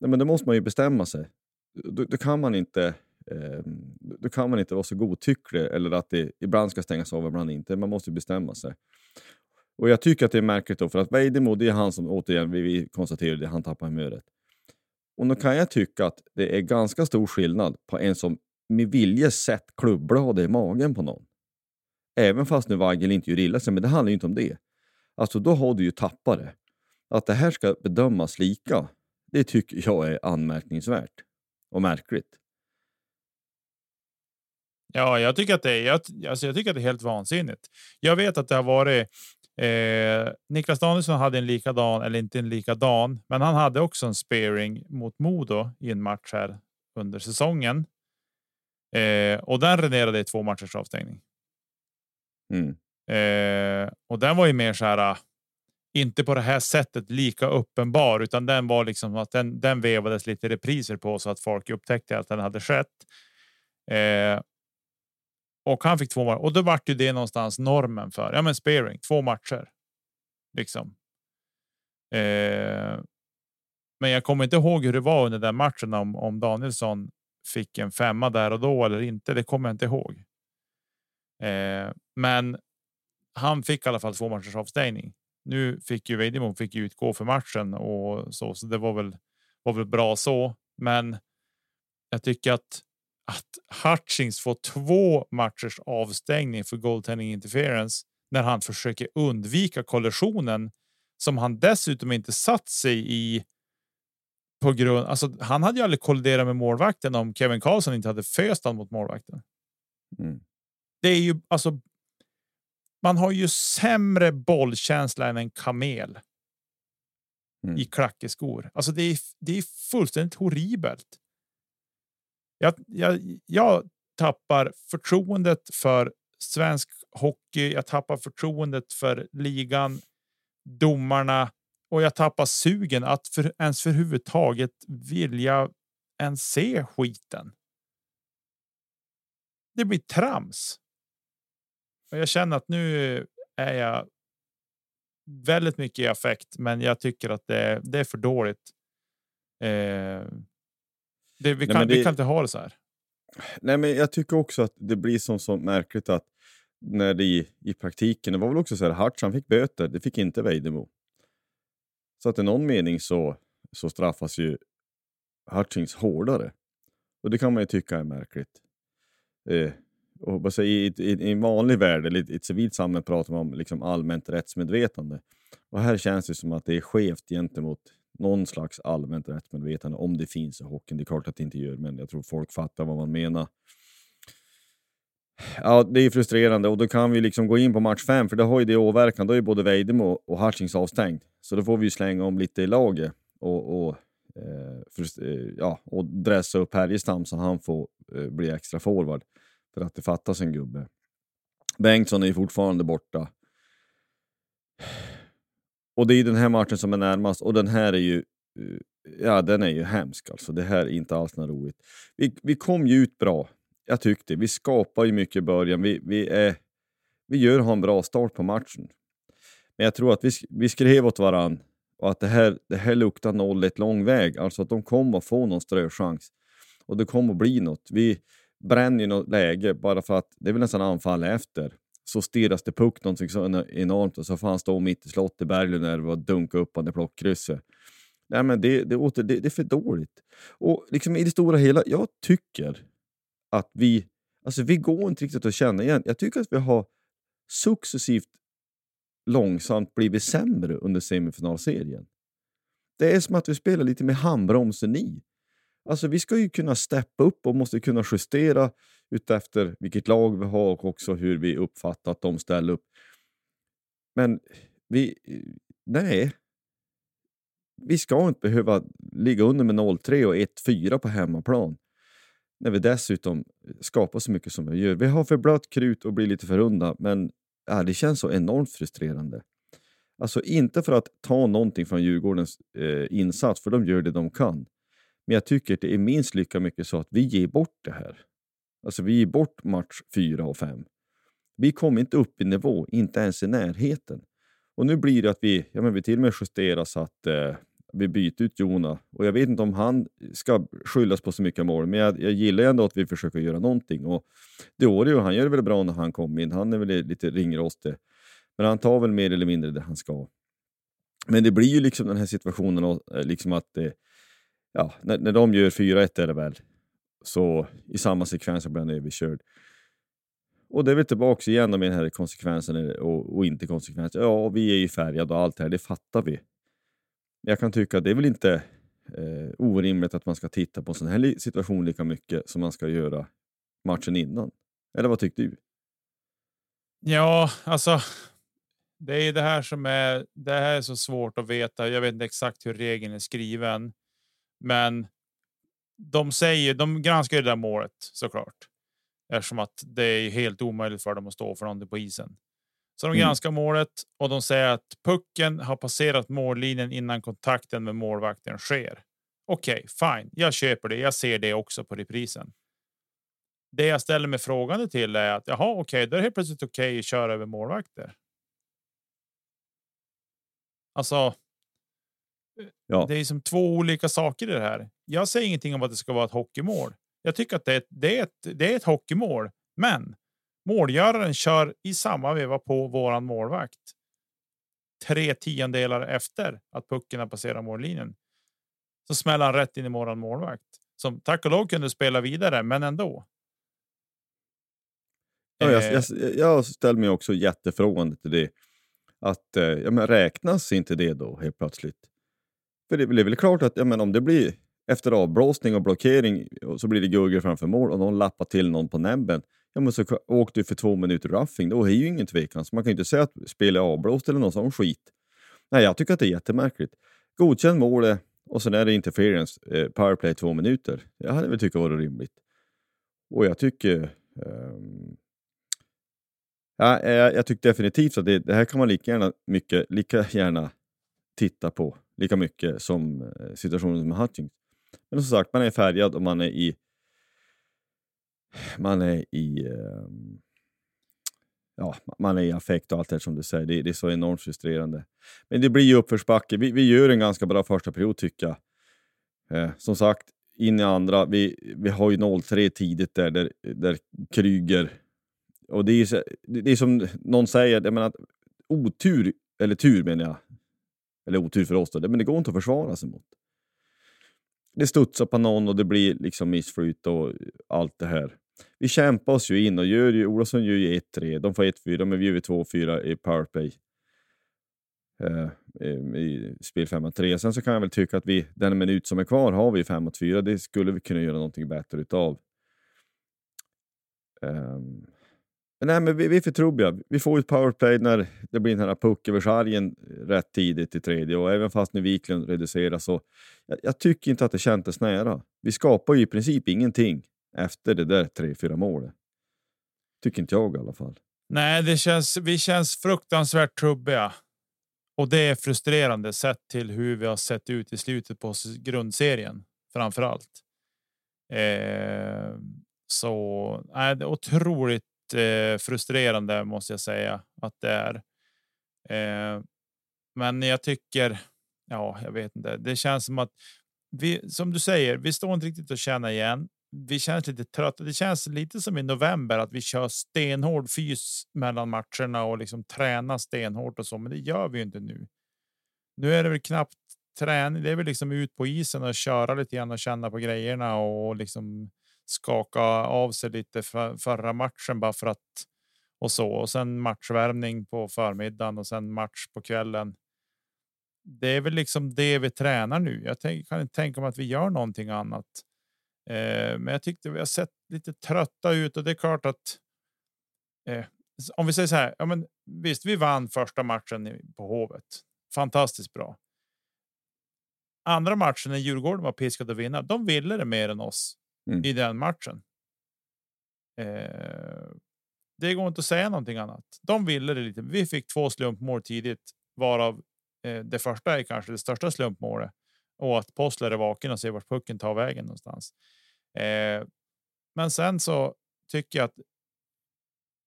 Nej, men då måste man ju bestämma sig. Då, då kan man inte eh, då kan man inte vara så godtycklig eller att det ibland ska stängas av, och ibland inte. Man måste bestämma sig. Och jag tycker att det är märkligt då, för att Vejdemo, det är han som, återigen, vi, vi konstaterade, han tappar humöret. Och då kan jag tycka att det är ganska stor skillnad på en som med vilje sett klubblad i magen på någon. Även fast nu Weigel inte gör illa sig, men det handlar ju inte om det. Alltså då har du ju tappat det. Att det här ska bedömas lika, det tycker jag är anmärkningsvärt och märkligt. Ja, jag tycker att det är. Jag, alltså jag tycker att det är helt vansinnigt. Jag vet att det har varit. Eh, Niklas Danielsson hade en likadan eller inte en likadan, men han hade också en sparing mot Modo i en match här under säsongen. Eh, och den renderade i två matchers avstängning. Mm. Eh, och den var ju mer så här. Inte på det här sättet lika uppenbar, utan den var liksom att den, den vevades lite repriser på så att folk upptäckte att den hade skett. Eh, och han fick två matcher och då vart ju det någonstans normen för ja, men sparing två matcher. Liksom. Eh, Men jag kommer inte ihåg hur det var under den matchen om, om Danielsson fick en femma där och då eller inte. Det kommer jag inte ihåg. Eh, men han fick i alla fall två matchers avstängning. Nu fick ju Vejdemo fick utgå för matchen och så, så det var väl var väl bra så. Men jag tycker att att Hutchings får två matchers avstängning för goaltending interference när han försöker undvika kollisionen som han dessutom inte satt sig i. På grund, alltså han hade ju aldrig kolliderat med målvakten om Kevin Karlsson inte hade föst han mot målvakten. Mm. Det är ju alltså. Man har ju sämre bollkänsla än en kamel. Mm. I klackeskor. Alltså det är, det är fullständigt horribelt. Jag, jag, jag tappar förtroendet för svensk hockey. Jag tappar förtroendet för ligan, domarna och jag tappar sugen att för, ens för huvudtaget vilja ens se skiten. Det blir trams. Och jag känner att nu är jag väldigt mycket i affekt, men jag tycker att det, det är för dåligt. Eh, det, vi, kan, Nej, det, vi kan inte ha det så här. Nej, men jag tycker också att det blir som så märkligt att när det i, i praktiken, det var väl också så här, Hartz han fick böter, det fick inte Vejdemo. Så att i någon mening så, så straffas ju Hutchings hårdare. Och det kan man ju tycka är märkligt. Eh, och bara säga, i, i, I en vanlig värld, eller i ett civilt samhälle, pratar man om liksom allmänt rättsmedvetande. Och här känns det som att det är skevt gentemot någon slags allmänt rättsmedvetande om det finns i hockeyn. Det är klart att det inte gör, men jag tror folk fattar vad man menar. Ja, det är frustrerande och då kan vi liksom gå in på match fem, för det har ju det åverkan. Då är både Vejdemo och Hutchings avstängd. Så då får vi slänga om lite i laget och, och, eh, eh, ja, och dressa upp Härjestam så han får eh, bli extra forward för att det fattas en gubbe. Bengtsson är ju fortfarande borta. Och det är den här matchen som är närmast och den här är ju eh, Ja, den är ju hemsk alltså. Det här är inte alls något roligt. Vi, vi kom ju ut bra. Jag tyckte. Vi skapar ju mycket i början. Vi, vi, är, vi gör ha en bra start på matchen. Men jag tror att vi, vi skrev åt varann och att det här, det här luktar 0-1 lång väg. Alltså att de kommer att få någon ströchans. Och det kommer att bli något. Vi bränner ju något läge bara för att det är väl nästan anfall efter så stirras det puck någonting så enormt och så får han stå mitt i slottet Berglund och dunka upp under plockkrysset. Nej, men det, det, åter, det, det, är för dåligt. Och liksom i det stora hela, jag tycker att vi, alltså vi går inte riktigt att känna igen. Jag tycker att vi har successivt långsamt blivit sämre under semifinalserien. Det är som att vi spelar lite med handbromsen i. Alltså vi ska ju kunna steppa upp och måste kunna justera utefter vilket lag vi har och också hur vi uppfattar att de ställer upp. Men vi... Nej. Vi ska inte behöva ligga under med 0-3 och 1-4 på hemmaplan när vi dessutom skapar så mycket som vi gör. Vi har för blött krut och blir lite för runda, men äh, det känns så enormt frustrerande. Alltså inte för att ta någonting från Djurgårdens eh, insats, för de gör det de kan. Men jag tycker att det är minst lika mycket så att vi ger bort det här. Alltså vi ger bort match 4 och 5. Vi kommer inte upp i nivå, inte ens i närheten. Och nu blir det att vi, ja men vi till och med justerar så att eh, vi byter ut Jona. Och jag vet inte om han ska skyllas på så mycket mål, men jag, jag gillar ändå att vi försöker göra någonting. Och Diorio, han gör det väl bra när han kommer in. Han är väl lite ringrostig. Men han tar väl mer eller mindre det han ska. Men det blir ju liksom den här situationen eh, liksom att eh, ja, när, när de gör 4-1 är det väl, så i samma sekvens blir han överkörd. Och det är väl tillbaka igen med den här konsekvensen och, och inte konsekvensen. Ja, vi är ju färgade och allt det här, det fattar vi. Jag kan tycka att det är väl inte eh, orimligt att man ska titta på en sån här situation lika mycket som man ska göra matchen innan. Eller vad tyckte du? Ja, alltså. Det är det här som är. Det här är så svårt att veta. Jag vet inte exakt hur regeln är skriven, men de säger, de granskar ju det där målet såklart. Eftersom att det är helt omöjligt för dem att stå för någonting på isen. Så de mm. granskar målet och de säger att pucken har passerat mållinjen innan kontakten med målvakten sker. Okej, okay, fine. Jag köper det. Jag ser det också på reprisen. Det jag ställer mig frågande till är att jaha, okej, okay, då är det helt plötsligt okej okay att köra över målvakter. Alltså, Ja. Det är som två olika saker i det här. Jag säger ingenting om att det ska vara ett hockeymål. Jag tycker att det är ett, det är ett, det är ett hockeymål, men målgöraren kör i samma veva på våran målvakt. Tre tiondelar efter att pucken har passerat mållinjen. Så smäller han rätt in i våran målvakt som tack och lov kunde spela vidare, men ändå. Ja, jag, Eh, jag, jag ställer mig också jättefrågande till det. Att, eh, ja, men räknas inte det då helt plötsligt? För det, är väl klart att ja, men om det blir efter avblåsning och blockering och så blir det gugger framför mål och någon lappar till någon på näbben. Ja, men så åkte du för två minuter roughing. Då är ju ingen tvekan. Så man kan ju inte säga att spelet är avblåst eller någon sån skit. Nej, jag tycker att det är jättemärkligt. Godkänn målet och sen är det interference, eh, powerplay två minuter. Jag hade väl tyckt det var rimligt. Och jag tycker... ehm, Ja, jag, jag tycker definitivt att det, det här kan man lika gärna, mycket, lika gärna titta på, lika mycket som eh, situationen med Hutchings. Men som sagt, man är färgad och man är i... Man är i... Ehm, ja, man är i affekt och allt det här som du säger. Det, det är så enormt frustrerande. Men det blir ju uppförsbacke. Vi, vi gör en ganska bra första period tycker jag. Eh, som sagt, in i andra. Vi, vi har ju 0-3 tidigt där, där, där Kryger och det är, så- det är som någon säger, jag menar, otur, eller tur menar jag, eller otur för oss då, men det går inte att försvara sig mot. Det studsar på någon och det blir liksom missflyt och allt det här. Vi kämpar oss ju in och gör ju, Olofsson gör ju 1-3, de får 1-4, men vi gör ju 2-4 i powerplay. Eh, i spel 5-3. Sen så kan jag väl tycka att vi, den minut som är kvar har vi 5-4, det skulle vi kunna göra någonting bättre utav. Ehm, Nej, men vi, vi är för trubbiga. Vi får ett powerplay när det blir den här puck över sargen rätt tidigt i tredje och även fast nu Wiklund reduceras så jag, jag tycker inte att det kändes nära. Vi skapar ju i princip ingenting efter det där 3-4 målet. Tycker inte jag i alla fall. Nej, det känns, vi känns fruktansvärt trubbiga. Och det är frustrerande sett till hur vi har sett ut i slutet på grundserien framför allt. Eh, så nej, det är otroligt Eh, frustrerande måste jag säga att det är. Eh, men jag tycker, ja, jag vet inte. Det känns som att vi, som du säger, vi står inte riktigt och känna igen. Vi känns lite trötta. Det känns lite som i november att vi kör stenhård fys mellan matcherna och liksom tränar stenhårt och så, men det gör vi ju inte nu. Nu är det väl knappt träning. Det är väl liksom ut på isen och köra lite grann och känna på grejerna och liksom skaka av sig lite för, förra matchen bara för att och så och sen matchvärmning på förmiddagen och sen match på kvällen. Det är väl liksom det vi tränar nu. Jag tänk, kan inte tänka mig att vi gör någonting annat. Eh, men jag tyckte vi har sett lite trötta ut och det är klart att. Eh, om vi säger så här, ja, men visst, vi vann första matchen på Hovet. Fantastiskt bra. Andra matchen när Djurgården var piskade att vinna, de ville det mer än oss Mm. i den matchen. Eh, det går inte att säga någonting annat. De ville det lite. Vi fick två slumpmål tidigt, varav eh, det första är kanske det största slumpmålet och att Postler är vaken och ser vart pucken tar vägen någonstans. Eh, men sen så tycker jag att.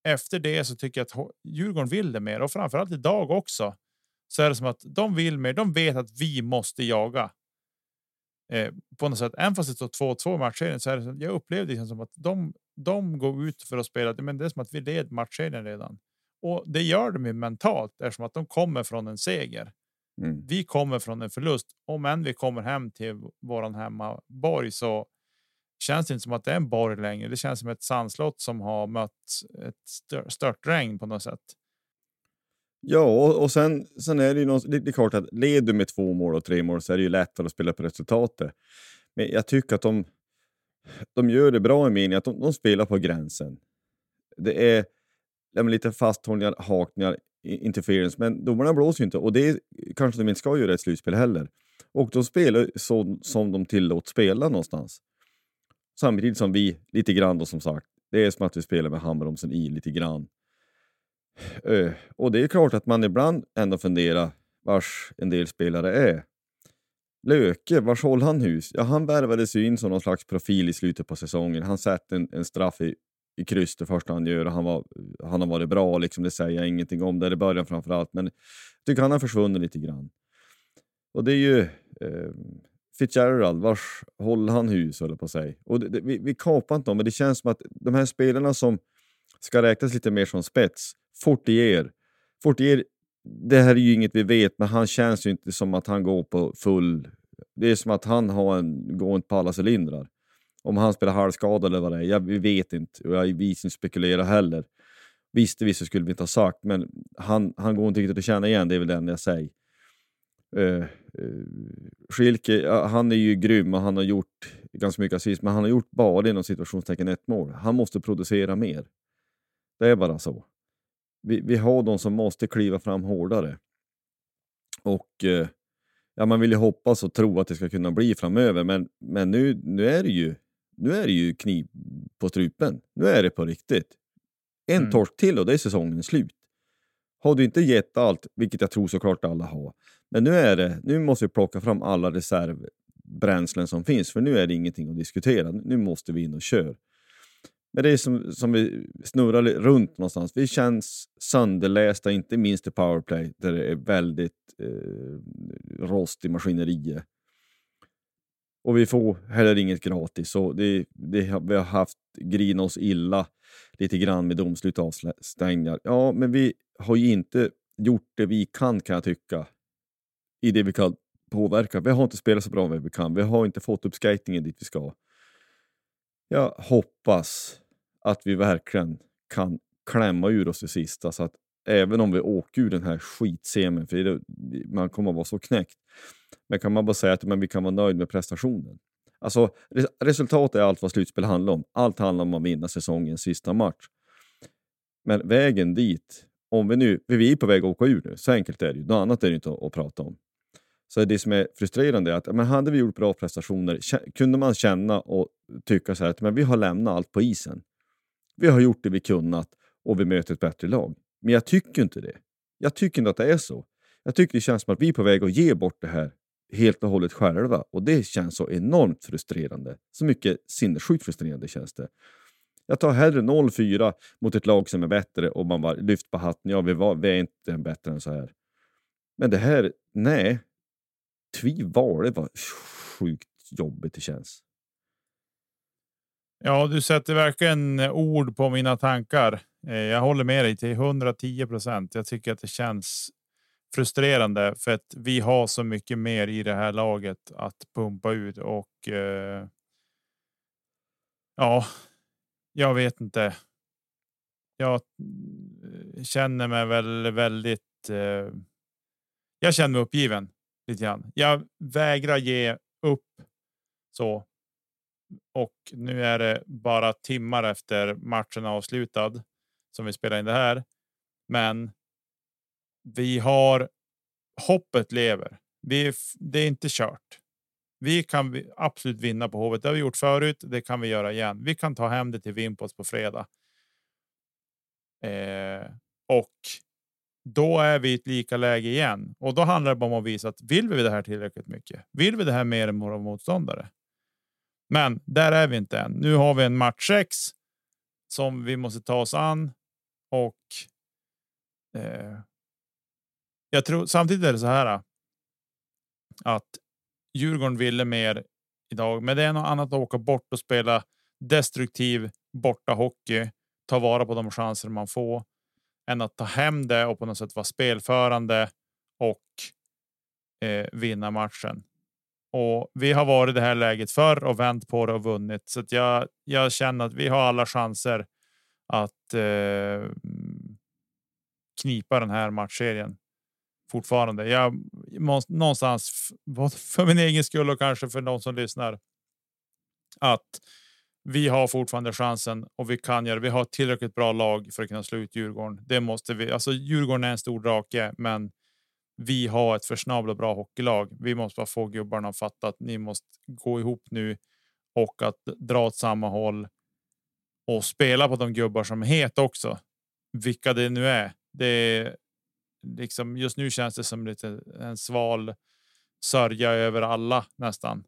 Efter det så tycker jag att Djurgården vill det mer och framförallt idag också. Så är det som att de vill mer. De vet att vi måste jaga. Eh, på något sätt, även fast det står 2-2 i matchserien så är det jag upplevde det som att de, de går ut för att spela. Men det är som att vi led matchserien redan. Och det gör de ju mentalt eftersom att de kommer från en seger. Mm. Vi kommer från en förlust. Om än vi kommer hem till våran hemmaborg så känns det inte som att det är en borg längre. Det känns som ett sandslott som har mött ett stör, störtregn på något sätt. Ja, och, och sen, sen är det ju någon, det, det är klart att leder du med två mål och tre mål så är det ju lättare att spela på resultatet. Men jag tycker att de, de gör det bra i meningen att de, de spelar på gränsen. Det är ja, lite fasthållningar, hakningar, interference, men domarna blåser ju inte och det kanske de inte ska göra i ett slutspel heller. Och de spelar så som de tillåts spela någonstans. Samtidigt som vi, lite grann då som sagt, det är som att vi spelar med handbromsen i lite grann. Och det är klart att man ibland ändå funderar vars en del spelare är. Löke, vars håller han hus? Ja, han värvades ju in som någon slags profil i slutet på säsongen. Han satte en, en straff i, i kryss det första han gör och han, var, han har varit bra, liksom, det säger jag ingenting om där i början framför allt. Men jag tycker han har försvunnit lite grann. Och det är ju eh, Fitzgerald, vars håller han hus, håller på sig. Och det, det, vi, vi kapar inte dem, men det känns som att de här spelarna som ska räknas lite mer som spets, Fortier. Fortier, det här är ju inget vi vet, men han känns ju inte som att han går på full... Det är som att han har en, går inte på alla cylindrar. Om han spelar halvskadad eller vad det är, jag, vi vet inte. Och jag vill inte spekulera heller. Visste vi så skulle vi inte ha sagt, men han, han går inte riktigt att känna igen, det är väl det enda jag säger. Uh, uh, Schilke, uh, han är ju grym och han har gjort ganska mycket assist, men han har gjort bara inom situationstecken ett mål. Han måste producera mer. Det är bara så. Vi, vi har de som måste kliva fram hårdare. Och uh, ja, man vill ju hoppas och tro att det ska kunna bli framöver, men, men nu, nu, är det ju, nu är det ju kniv på strupen. Nu är det på riktigt. En mm. torsk till och det är säsongen slut. Har du inte gett allt, vilket jag tror såklart alla har, men nu, är det, nu måste vi plocka fram alla reservbränslen som finns, för nu är det ingenting att diskutera. Nu måste vi in och köra. Men det är som, som vi snurrar runt någonstans. Vi känns sönderlästa, inte minst i powerplay, där det är väldigt eh, rost i maskineriet. Och vi får heller inget gratis. Så det, det, vi har haft grina oss illa lite grann med domslut och avstängningar. Ja, men vi har ju inte gjort det vi kan, kan jag tycka, i det vi kan påverka. Vi har inte spelat så bra vi kan. Vi har inte fått upp skatingen dit vi ska. Jag hoppas att vi verkligen kan klämma ur oss det sista så att även om vi åker ur den här skitsemen, för det, man kommer att vara så knäckt, men kan man bara säga att men vi kan vara nöjd med prestationen. Alltså, resultatet är allt vad slutspel handlar om. Allt handlar om att vinna säsongens sista match. Men vägen dit, om vi nu, vi är på väg att åka ur nu, så enkelt är det ju. Något annat är det inte att, att prata om. Så det som är frustrerande är att men hade vi gjort bra prestationer, kunde man känna och tycka så här att men vi har lämnat allt på isen. Vi har gjort det vi kunnat och vi möter ett bättre lag. Men jag tycker inte det. Jag tycker inte att det är så. Jag tycker det känns som att vi är på väg att ge bort det här helt och hållet själva och det känns så enormt frustrerande. Så mycket sinnessjukt frustrerande känns det. Jag tar hellre 0-4 mot ett lag som är bättre och man bara lyft på hatten. Ja, vi, var, vi är inte bättre än så här. Men det här, nej. Tvi var det var sjukt jobbigt det känns. Ja, du sätter verkligen eh, ord på mina tankar. Eh, jag håller med dig till 110 procent. Jag tycker att det känns frustrerande för att vi har så mycket mer i det här laget att pumpa ut och. Eh, ja, jag vet inte. Jag eh, känner mig väl väldigt. Eh, jag känner mig uppgiven lite grann. Jag vägrar ge upp så. Och nu är det bara timmar efter matchen avslutad som vi spelar in det här. Men vi har hoppet lever. Vi, det är inte kört. Vi kan absolut vinna på Hovet. Det har vi gjort förut. Det kan vi göra igen. Vi kan ta hem det till Vimpos på fredag. Eh, och då är vi i ett lika läge igen och då handlar det bara om att visa att vill vi det här tillräckligt mycket? Vill vi det här mer än våra motståndare? Men där är vi inte än. Nu har vi en match 6 som vi måste ta oss an och eh, jag tror samtidigt är det så här. Eh, att Djurgården ville mer idag, men det är något annat att åka bort och spela destruktiv borta hockey, ta vara på de chanser man får än att ta hem det och på något sätt vara spelförande och eh, vinna matchen. Och vi har varit i det här läget förr och vänt på det och vunnit, så att jag. Jag känner att vi har alla chanser att eh, knipa den här matchserien fortfarande. Jag måste någonstans för min egen skull och kanske för någon som lyssnar. Att vi har fortfarande chansen och vi kan göra. Vi har tillräckligt bra lag för att kunna slå ut Djurgården. Det måste vi. Alltså Djurgården är en stor drake, men vi har ett försnabla bra hockeylag. Vi måste bara få gubbarna att fatta att ni måste gå ihop nu och att dra åt samma håll och spela på de gubbar som är heta också. Vilka det nu är. Det är liksom just nu känns det som lite en sval sörja över alla nästan.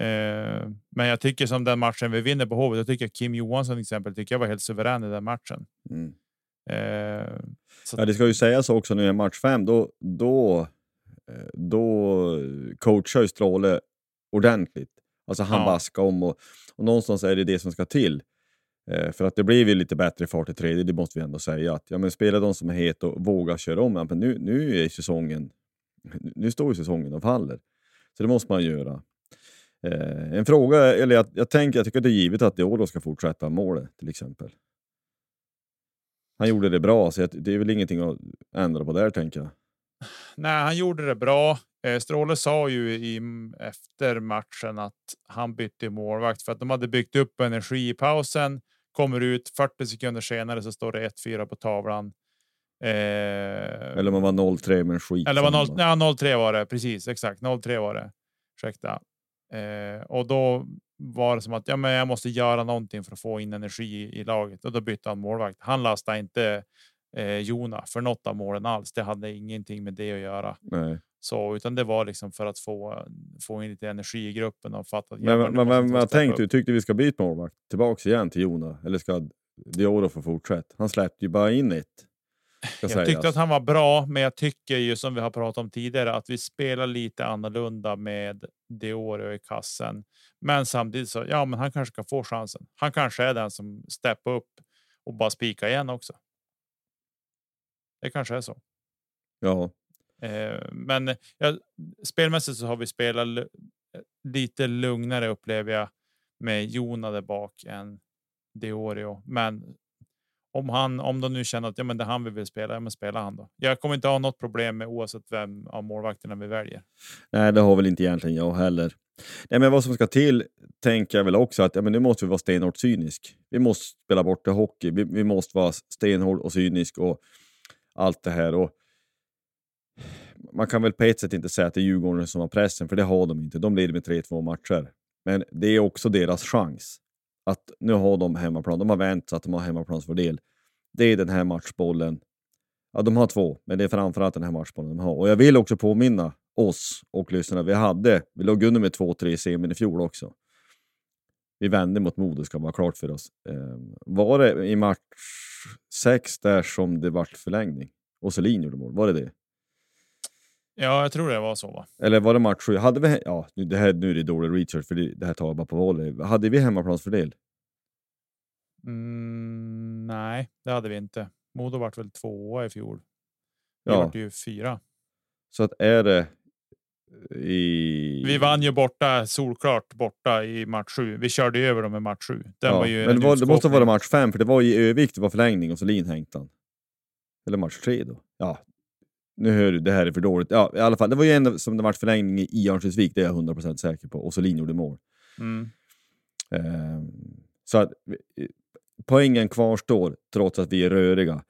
Eh, men jag tycker som den matchen vi vinner på Hovet. Jag tycker Kim Johansson till exempel tycker jag var helt suverän i den matchen. Mm. Eh, ja, det ska ju sägas också nu i match fem. Då, då eh, då coachar ju Stråle ordentligt. Alltså han Ja. vaskar om och, och någonstans är det det som ska till. Eh, för att det blev ju lite bättre fart i tredje, det måste vi ändå säga. Att, ja, men spela de som är het och våga köra om. Ja, men nu, nu är säsongen, nu står ju säsongen och faller. Så det måste man göra. Eh, en fråga, eller jag, jag tänker, jag tycker att det är givet att Diolo ska fortsätta målet till exempel. Han gjorde det bra, så det är väl ingenting att ändra på där tänker jag. Nej, han gjorde det bra. Eh, Stråle sa ju i, efter matchen att han bytte målvakt för att de hade byggt upp energi i pausen. Kommer ut 40 sekunder senare så står det 1-4 på tavlan. Eh, Eller man var 0-3 men skit. eller var samma. 0, nej, 0-3 var det precis exakt 0-3 var det. Ursäkta. Eh, och då var det som att ja, men jag måste göra någonting för att få in energi i, laget och då bytte han målvakt. Han lastade inte eh, Jona för något av målen alls. Det hade ingenting med det att göra. Nej. Så, utan det var liksom för att få, få in lite energi i gruppen och fatta. att Men, men, men måste vad tänkte du? Tyckte vi ska byta målvakt? Tillbaks igen till Jona? Eller ska Dioro få fortsätta? Han släppte ju bara in ett. Jag sägas. tyckte att han var bra, men jag tycker ju som vi har pratat om tidigare att vi spelar lite annorlunda med Dioro i kassen. Men samtidigt så ja, men han kanske kan få chansen. Han kanske är den som steppar upp och bara spika igen också. Det kanske är så. Ja, Eh, men ja, spelmässigt så har vi spelat lite lugnare upplever jag med Jona där bak än Diorio. Men om han, om de nu känner att ja, men det är han vi vill spela, ja, men spela han då. Jag kommer inte ha något problem med oavsett vem av målvakterna vi väljer. nej det har väl inte egentligen jag heller. Nej, men vad som ska till tänker jag väl också att ja, men nu måste vi vara stenhårt cynisk. Vi måste spela bort det hockey. Vi, vi måste vara stenhård och cynisk och allt det här. Och man kan väl på ett sätt inte säga att det är Djurgården som har pressen, för det har de inte. De leder med 3-2 matcher. Men det är också deras chans. Att nu har de hemmaplan. De har vänt så att de har hemmaplansfördel. Det är den här matchbollen. Ja, de har två, men det är framförallt den här matchbollen de har. Och jag vill också påminna oss och lyssnarna. Vi hade, vi låg under med 2-3 i semin i fjol också. Vi vände mot Modo, ska vara klart för oss. Eh, var det i match 6 där som det vart förlängning? Och Selin gjorde mål, var det det? Ja, jag tror det var så. Va? Eller var det match 7? Hade vi, ja, nu, det här, nu är det dålig research, för det, det här tar jag bara på volley. Hade vi hemmaplansfördel? Mm, nej, det hade vi inte. Modo vart väl tvåa i fjol. Vi Ja. vart ju fyra. Så att är det i... Vi vann ju borta solklart borta i match sju. Vi körde över dem i match sju. Den Ja, var ju men en det, var, det måste vara match 5, för det var i Övik det var förlängning och Selin hängde han. Eller match 3 då. Ja, nu hör du, det här är för dåligt. Ja, i alla fall, det var ju en som det vart förlängning i Örnsköldsvik, det är jag 100% säker på. Och Selin gjorde mål. Mm. Ehm, så att eh, poängen kvarstår trots att vi är röriga.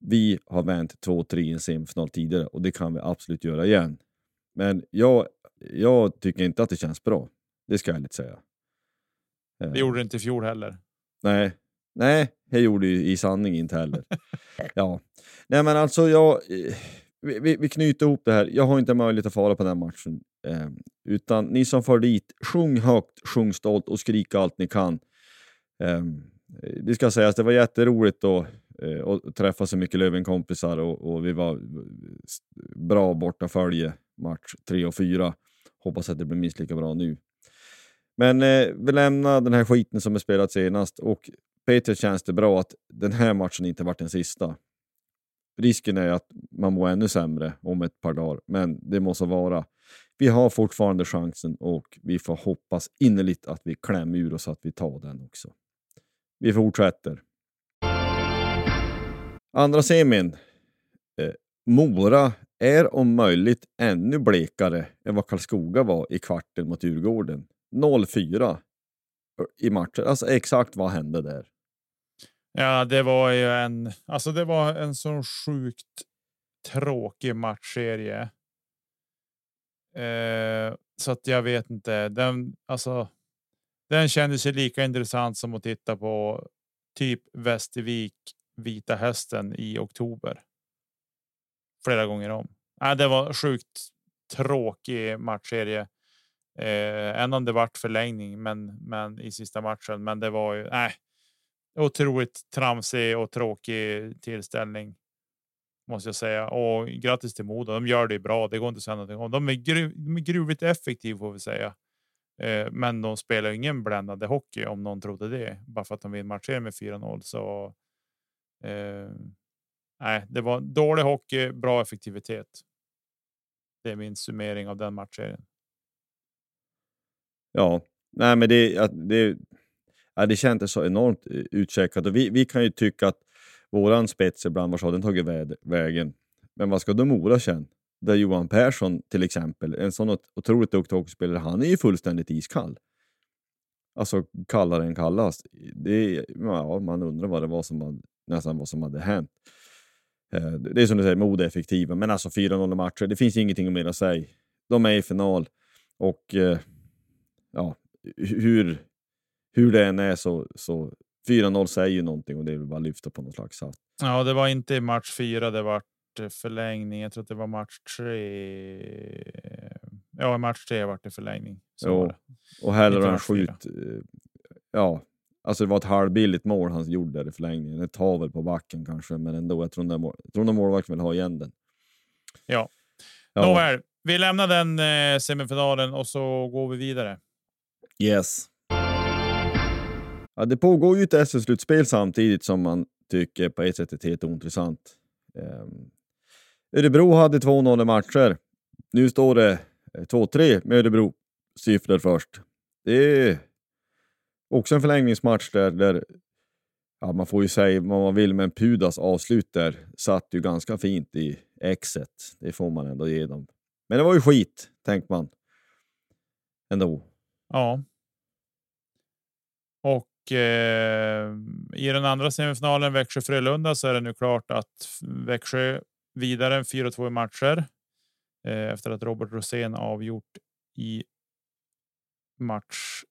Vi har vänt 2-3 i en semifinal tidigare och det kan vi absolut göra igen. Men jag, jag tycker inte att det känns bra. Det ska jag ärligt säga. Det Ehm, gjorde det inte i fjol heller. Nej, nej, jag gjorde ju i sanning inte heller. ja, nej men alltså jag, eh, vi, vi, vi knyter ihop det här. Jag har inte möjlighet att fara på den matchen. Eh, utan ni som far dit, sjung högt, sjung stolt och skrik allt ni kan. Eh, det ska sägas, det var jätteroligt då, eh, att träffa så mycket Löven-kompisar och, och vi var bra borta följe match 3 och 4. Hoppas att det blir minst lika bra nu. Men eh, vi lämnar den här skiten som är spelat senast och Peter känns det bra att den här matchen inte varit den sista. Risken är att man mår ännu sämre om ett par dagar, men det måste vara. Vi har fortfarande chansen och vi får hoppas innerligt att vi klämmer ur oss att vi tar den också. Vi fortsätter. Andra semin. Eh, Mora är om möjligt ännu blekare än vad Karlskoga var i kvarten mot Djurgården. 0-4 i matchen. Alltså exakt vad hände där? Ja, det var ju en, alltså det var en så sjukt tråkig matchserie. Eh, så att jag vet inte. Den, alltså, den kändes ju lika intressant som att titta på typ Västervik Vita Hästen i oktober. Flera gånger om. Äh, det var sjukt tråkig matchserie. Eh, än om det vart förlängning, men, men i sista matchen. Men det var ju nej, otroligt tramsig och tråkig tillställning. måste jag säga. Och grattis till Modo. De gör det bra. Det går inte att säga någonting om. De är, gru, de är gruvligt effektiva får vi säga. Eh, men de spelar ingen bländande hockey om någon trodde det. Bara för att de vinner matcher med 4-0 så. Eh, nej, det var dålig hockey, bra effektivitet. Det är min summering av den matchserien. Ja, nej, men det, det, ja, det kändes så enormt eh, utcheckat och vi, vi kan ju tycka att våran spets ibland, vart har den tagit vägen? Men vad ska då Mora känna? Där Johan Persson till exempel, en sån otroligt duktig hockeyspelare, han är ju fullständigt iskall. Alltså kallare än kallast. Det, ja, man undrar vad det var som hade, nästan vad som hade hänt. Eh, det är som du säger, modeeffektiva, men alltså 4-0 matcher, det finns ingenting mer att säga. De är i final och eh, ja, hur, hur det än är så, så 4-0 säger ju någonting och det är väl bara lyfta på något slags hatt. Ja, det var inte i match fyra det vart förlängning. Jag tror att det var match tre. Ja, match tre vart det förlängning. Så jo. Och hellre han skjut. Eh, ja, alltså det var ett halvbilligt mål han gjorde där i förlängningen. Ett tavel på backen kanske, men ändå. Jag tror att jag målvakten vill ha igen den. Ja, ja. nåväl. Vi lämnar den eh, semifinalen och så går vi vidare. Yes. Ja, det pågår ju ett SM-slutspel samtidigt som man tycker på ett sätt är helt ointressant. Um, Örebro hade 2-0 matcher. Nu står det eh, 2-3 med Örebro siffror först. Det är också en förlängningsmatch där, där ja, man får ju säga vad man vill, men Pudas avslut där satt ju ganska fint i exet. Det får man ändå ge dem. Men det var ju skit, tänkte man. Ändå. Ja. Och eh, i den andra semifinalen Växjö-Frölunda så är det nu klart att Växjö vidare 4-2 i matcher eh, efter att Robert Rosén avgjort i match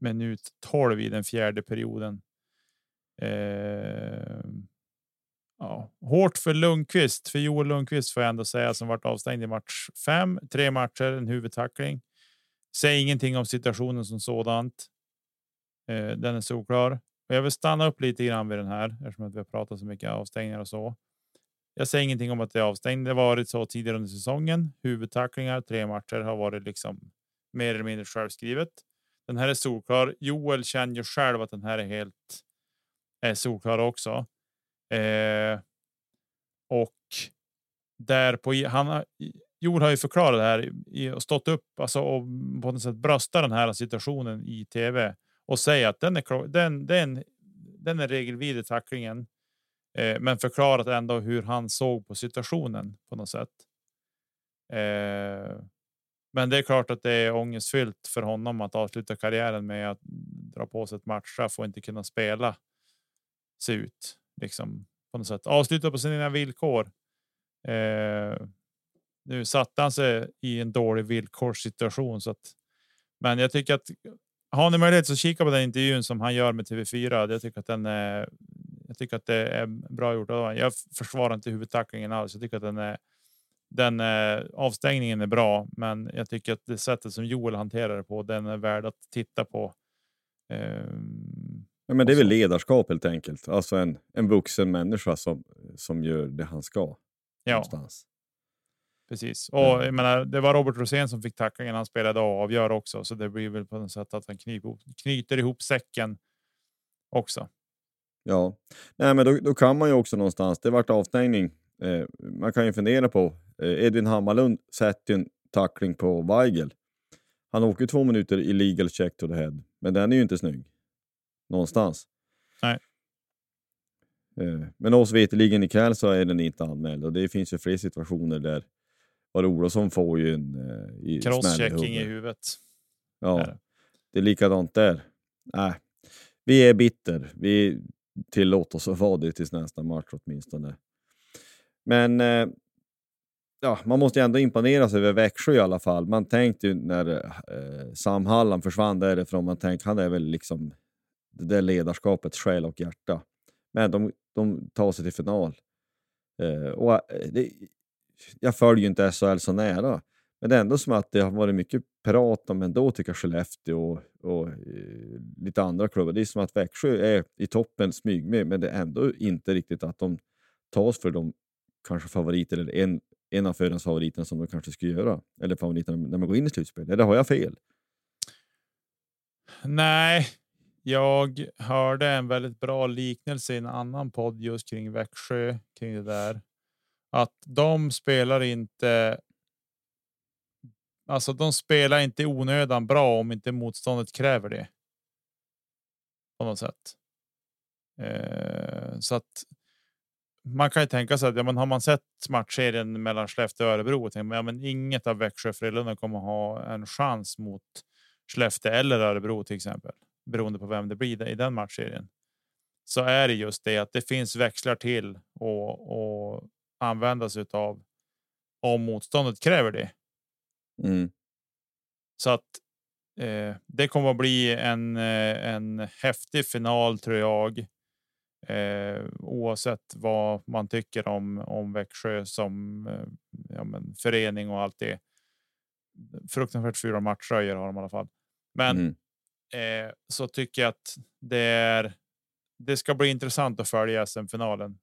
minut 12 i den fjärde perioden. Eh, ja, hårt för Lundqvist, för Joel Lundqvist får jag ändå säga som varit avstängd i match 5. Tre matcher, en huvudtackling. Säg ingenting om situationen som sådant. Eh, den är solklar. Jag vill stanna upp lite grann vid den här eftersom att vi har pratat så mycket avstängningar och så. Jag säger ingenting om att det är avstängd. Det varit så tidigare under säsongen. Huvudtacklingar, tre matcher har varit liksom mer eller mindre självskrivet. Den här är solklar. Joel känner ju själv att den här är helt är solklar också. Eh, och där på han Joel har ju förklarat det här och stått upp alltså, och på något sätt bröstat den här situationen i tv och säga att den är den, den, den är regelvidrig tacklingen Eh, men förklarat ändå hur han såg på situationen på något sätt. Eh, men det är klart att det är ångestfyllt för honom att avsluta karriären med att dra på sig ett matchstraff och inte kunna spela. Se ut liksom på något sätt avsluta på sina villkor. Eh, nu satte han sig i en dålig villkorssituation så att. Men jag tycker att har ni möjlighet så kika på den intervjun som han gör med TV4. Jag tycker att den är jag tycker att det är bra gjort. Jag försvarar inte huvudtacklingen alls. Jag tycker att den är den eh, avstängningen är bra, men jag tycker att det sättet som Joel hanterar det på, den är värd att titta på. Um, ja, men det är väl ledarskap helt enkelt. Alltså en, en vuxen människa som, som gör det han ska. Ja, någonstans. Precis. Och mm. jag menar, det var Robert Rosén som fick tacklingen. Han spelade och avgör också, så det blir väl på något sätt att han knyter, ihop säcken också. Ja, nej, men då, då kan man ju också någonstans, det vart avstängning. Eh, man kan ju fundera på, eh, Edvin Hammarlund sätter en tackling på Weigel. Han åker två minuter i legal check to the head, men den är ju inte snygg. Någonstans. Nej. Eh, men oss veterligen ikväll så är den inte anmäld och det finns ju fler situationer där var Olofsson får ju en eh, crosschecking i huvudet. Ja, det är likadant där. Nej, vi är bitter. Vi tillåt oss att vara det tills nästa match åtminstone. Men eh, ja, man måste ju ändå imponeras över Växjö i alla fall. Man tänkte ju när eh, Sam Hallam försvann därifrån, man tänkte han är väl liksom det där ledarskapets själ och hjärta. Men de, de tar sig till final. Eh, och eh, det, jag följer ju inte SHL så nära, men det är ändå som att det har varit mycket prat om ändå tycker jag Skellefteå och, och eh, lite andra klubbar. Det är som att Växjö är i toppen smyg med, men det är ändå inte riktigt att de tas för de kanske favoriter eller en, en av förhandsfavoriterna som de kanske skulle göra. Eller favoriterna när man går in i slutspel. Eller har jag fel? Nej, jag hörde en väldigt bra liknelse i en annan podd just kring Växjö kring det där. Att de spelar inte. Alltså, de spelar inte i onödan bra om inte motståndet kräver det. På något sätt. Eh, så att man kan ju tänka sig att ja, men har man sett matchserien mellan Skellefteå och Örebro och tänker man, ja, men inget av Växjö och Frölunda kommer ha en chans mot Skellefteå eller Örebro till exempel, beroende på vem det blir i den matchserien. Så är det just det att det finns växlar till och, och användas av om motståndet kräver det. Mm. Så att eh, det kommer att bli en, eh, en häftig final tror jag. Eh, oavsett vad man tycker om, om Växjö som eh, ja, men, förening och allt det. Fruktansvärt fyra matchröjor har de i alla fall. Men Mm. eh, så tycker jag att det är. Det ska bli intressant att följa SM-finalen.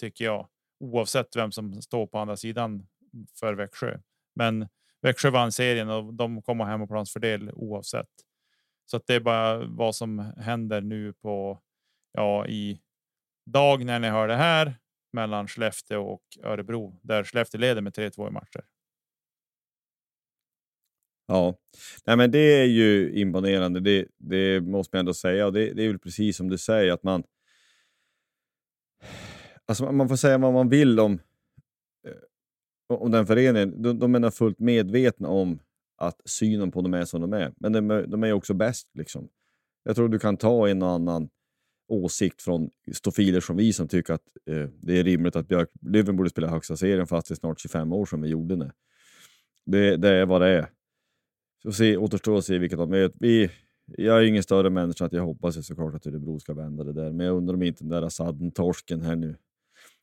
Tycker jag, oavsett vem som står på andra sidan för Växjö. Men Växjö vann serien och de kommer hemmaplansfördel oavsett. Så att det är bara vad som händer nu på ja, i dag när ni hör det här mellan Skellefteå och Örebro där Skellefteå leder med 3-2 i matcher. Ja, Nej, men det är ju imponerande. Det, det måste man ändå säga. Och det, det är väl precis som du säger att man. Alltså man får säga vad man vill om, eh, om den föreningen. De, de är fullt medvetna om att synen på dem är som de är. Men de, är- de är också bäst. Liksom. Jag tror du kan ta en och annan åsikt från stofiler som vi som tycker att eh, det är rimligt att Björklöven borde spela högsta serien fast det är snart 25 år sedan vi gjorde det. Det, det är vad det är. Så se, återstår att se vilket de möter. Vi, jag är ingen större människa att jag hoppas ju såklart att Örebro ska vända det där. Men jag undrar om inte den där sadden-torsken här nu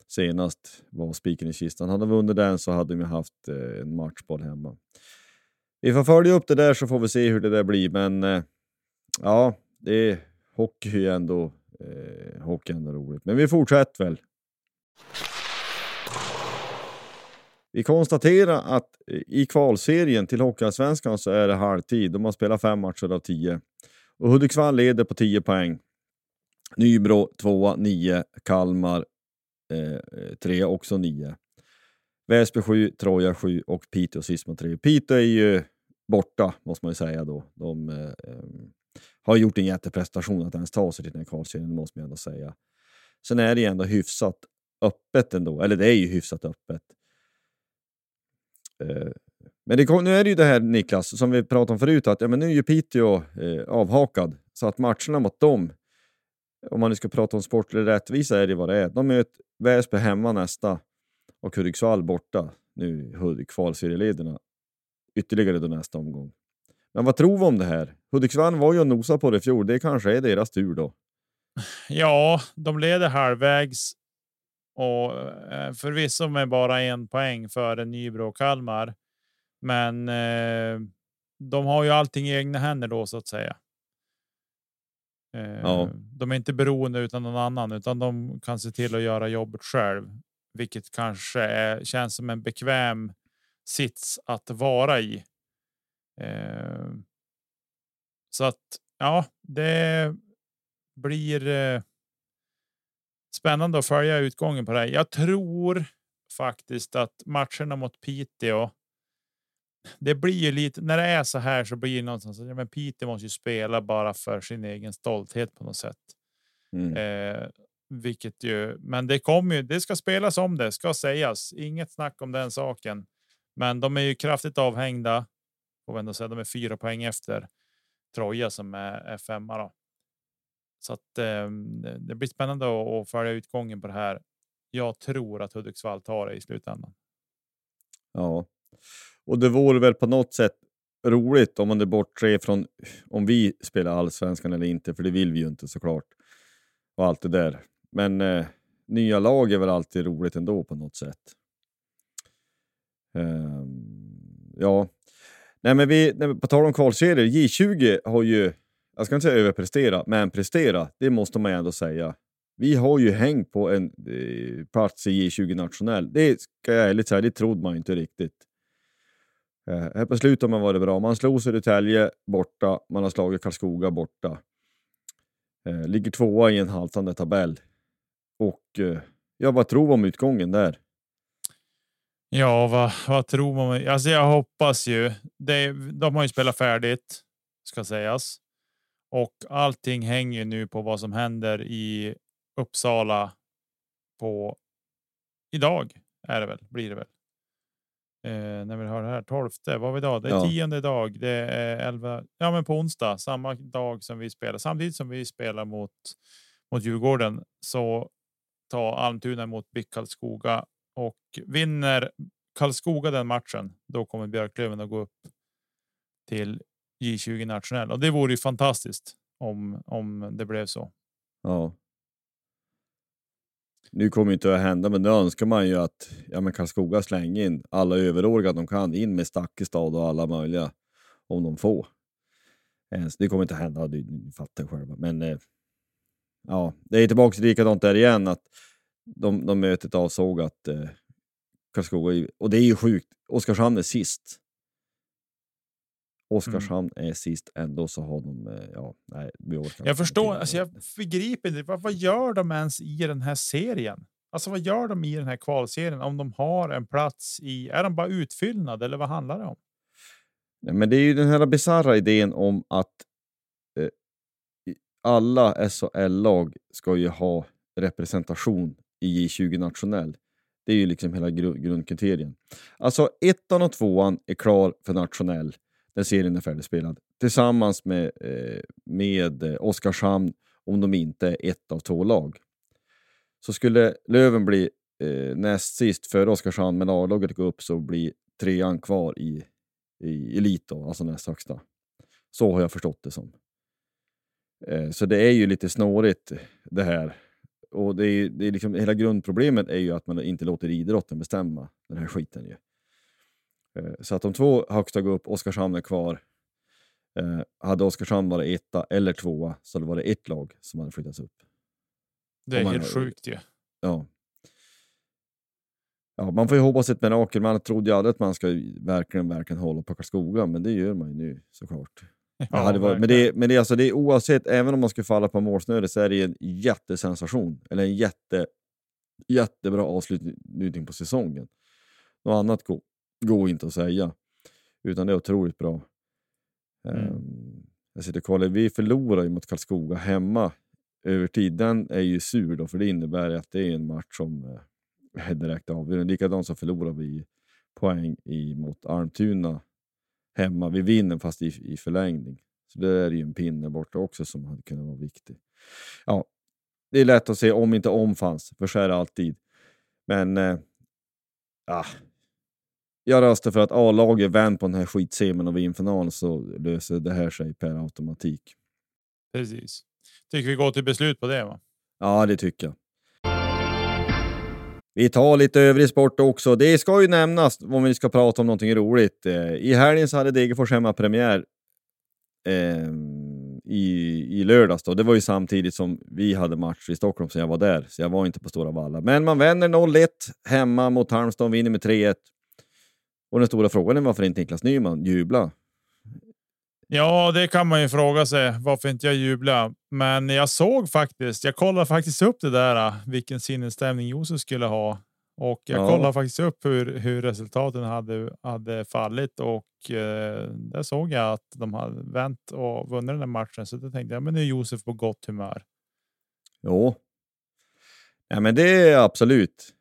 senast var spiken i kistan. Hade vi vunnit den så hade vi haft eh, en matchboll hemma. Vi får följa upp det där så får vi se hur det där blir. Men eh, ja, det är hockey är ju ändå, eh, hockey är ändå roligt. Men vi fortsätter väl. Vi konstaterar att eh, i kvalserien till Hockeyallsvenskan så är det halvtid. De har spelat fem matcher av tio. Och Hudiksvall leder på 10 poäng. Nybro tvåa, 9. Kalmar Eh, eh, tre, också 9. Väsby 7, Troja 7 och Piteå sist med 3. Piteå är ju borta, måste man ju säga då. De eh, eh, har gjort en jätteprestation att ens ta sig till den här kvalserien, måste man ändå säga. Sen är det ju ändå hyfsat öppet ändå, eller det är ju hyfsat öppet. Eh, Men det, kom- nu är det ju det här Niklas, som vi pratade om förut, att ja, men nu är ju Piteå eh, avhakad. Så att matcherna mot dem, om man nu ska prata om sportlig rättvisa, är det vad det är. De möter Väsby hemma nästa och Hudiksvall borta nu i Hudik, kvalserielederna ytterligare då nästa omgång. Men vad tror vi om det här? Hudiksvall var ju och nosade på det i fjol, det kanske är deras tur då. Ja, de leder halvvägs och eh, förvisso med bara en poäng före Nybro och Kalmar. Men eh, de har ju allting i egna händer då så att säga. Eh, Ja. De är inte beroende utan någon annan, utan de kan se till att göra jobbet själv, vilket kanske är, känns som en bekväm sits att vara i. Eh, så att ja, det blir eh, spännande att följa utgången på det här. Jag tror faktiskt att matcherna mot Piteå. Det blir ju lite när det är så här så blir det någonstans. Ja, men Piteå måste ju spela bara för sin egen stolthet på något sätt. Mm. Eh, vilket ju, men det kommer ju. Det ska spelas om det ska sägas. Inget snack om den saken. Men de är ju kraftigt avhängda. Får vi ändå säga. De är fyra poäng efter Troja som är, är femma. Då. Så att eh, det- det blir spännande att, att följa utgången på det här. Jag tror att Hudiksvall tar det i slutändan. Ja, och det vore väl på något sätt roligt om man bortser från om vi spelar allsvenskan eller inte, för det vill vi ju inte såklart. Och allt det där. Men eh, nya lag är väl alltid roligt ändå på något sätt. Eh, ja, nej men vi, nej, på tal om kvalserier, J20 har ju, jag ska inte säga överprestera, men prestera, det måste man ju ändå säga. Vi har ju hängt på en eh, plats i J20 nationell. Det ska jag ärligt säga, det trodde man inte riktigt. Eh, här på slutet har man varit bra. Man slog Södertälje borta, man har slagit Karlskoga borta. Eh, ligger tvåa i en haltande tabell. Och eh, ja, vad tror vi om utgången där? Ja, vad, vad tror man? Alltså, jag hoppas ju. Det, de har ju spelat färdigt, ska sägas. Och allting hänger nu på vad som händer i Uppsala på idag är det väl, blir det väl. Eh, när vi har det här 12, vad har vi idag? Det är Ja. tionde dag. Det är 11. Ja, men på onsdag, samma dag som vi spelar, samtidigt som vi spelar mot mot Djurgården så tar Almtuna emot BIK Karlskoga och vinner Karlskoga den matchen. Då kommer Björklöven att gå upp till J20 nationell och det vore ju fantastiskt om om det blev så. Ja. Nu kommer inte att hända, men då önskar man ju att ja, men Karlskoga slänger in alla överåriga de kan, in med Stakkestad och alla möjliga, om de får. Eh, så det kommer inte att hända, det fattar själva. Men eh, ja, det är tillbaka till likadant där igen, att de, de mötet avsåg att eh, Karlskoga, och det är ju sjukt, Oskarshamn är sist. Oskarshamn är sist, ändå så har de, eh, ja, nej, vi orkar Jag förstår, alltså jag begriper inte. Vad, vad gör de ens i den här serien? Alltså vad gör de i den här kvalserien om de har en plats i? Är de bara utfyllnad eller vad handlar det om? Nej, men det är ju den här bisarra idén om att eh, alla SHL-lag ska ju ha representation i J20 nationell. Det är ju liksom hela gru- grundkriterien. Alltså ettan och tvåan är klar för nationell när serien är färdigspelad tillsammans med, eh, med eh, Oskarshamn om de inte är ett av två lag. Så skulle Löven bli eh, näst sist före Oskarshamn men A-laget går upp så blir trean kvar i i elit då, alltså näst högsta. Så har jag förstått det som. Eh, Så det är ju lite snårigt eh, det här. Och det är, det är liksom, hela grundproblemet är ju att man inte låter idrotten bestämma den här skiten ju. Eh, Så att de två högsta går upp, Oskarshamn är kvar. Eh, Hade Oskarshamn varit etta eller tvåa så hade det varit ett lag som hade flyttats upp. Det är helt har- sjukt ju. Ja. Ja, man får ju hoppas ett mirakel. Man trodde ju aldrig att man ska verkligen, verkligen hålla på Karlskoga, men det gör man ju nu såklart. Ja, det hade varit, men det, men det, alltså, det är oavsett, även om man skulle falla på målsnöret så är det en jättesensation. Eller en jätte, jättebra avslutning på säsongen. Något annat går, går inte att säga. Utan det är otroligt bra. Mm. Ehm, jag sitter och kollar, vi förlorar ju mot Karlskoga hemma över tid. Den är ju sur då, för det innebär att det är en match som eh, är direkt avgörande. Likadant så förlorar vi poäng i, mot Almtuna hemma. Vi vinner fast i, i förlängning. Så det är ju en pinne borta också som hade kunnat vara viktig. Ja, det är lätt att se om inte om fanns, för så är det alltid. Men eh, ah, jag röstar för att A-laget vänder på den här skitsemin och vinner finalen så löser det här sig per automatik. Precis. Tycker vi går till beslut på det va? Ja, det tycker jag. Vi tar lite övrig sport också. Det ska ju nämnas om vi ska prata om någonting roligt. Eh, I helgen så hade Degerfors hemmapremiär eh, i, i lördags. Då. Det var ju samtidigt som vi hade match i Stockholm, så jag var där. Så jag var inte på Stora Valla. Men man vänder 0-1 hemma mot Halmstad och vinner med 3-1. Och den stora frågan är varför inte Niklas Nyman jubla. Ja, det kan man ju fråga sig varför inte jag jublar. Men jag såg faktiskt. Jag kollade faktiskt upp det där. Vilken sinnesstämning Josef skulle ha och jag Ja. kollade faktiskt upp hur, hur resultaten hade, hade fallit och eh, där såg jag att de hade vänt och vunnit den här matchen. Så då tänkte jag, men nu är Josef på gott humör. Jo. Ja, men det är absolut.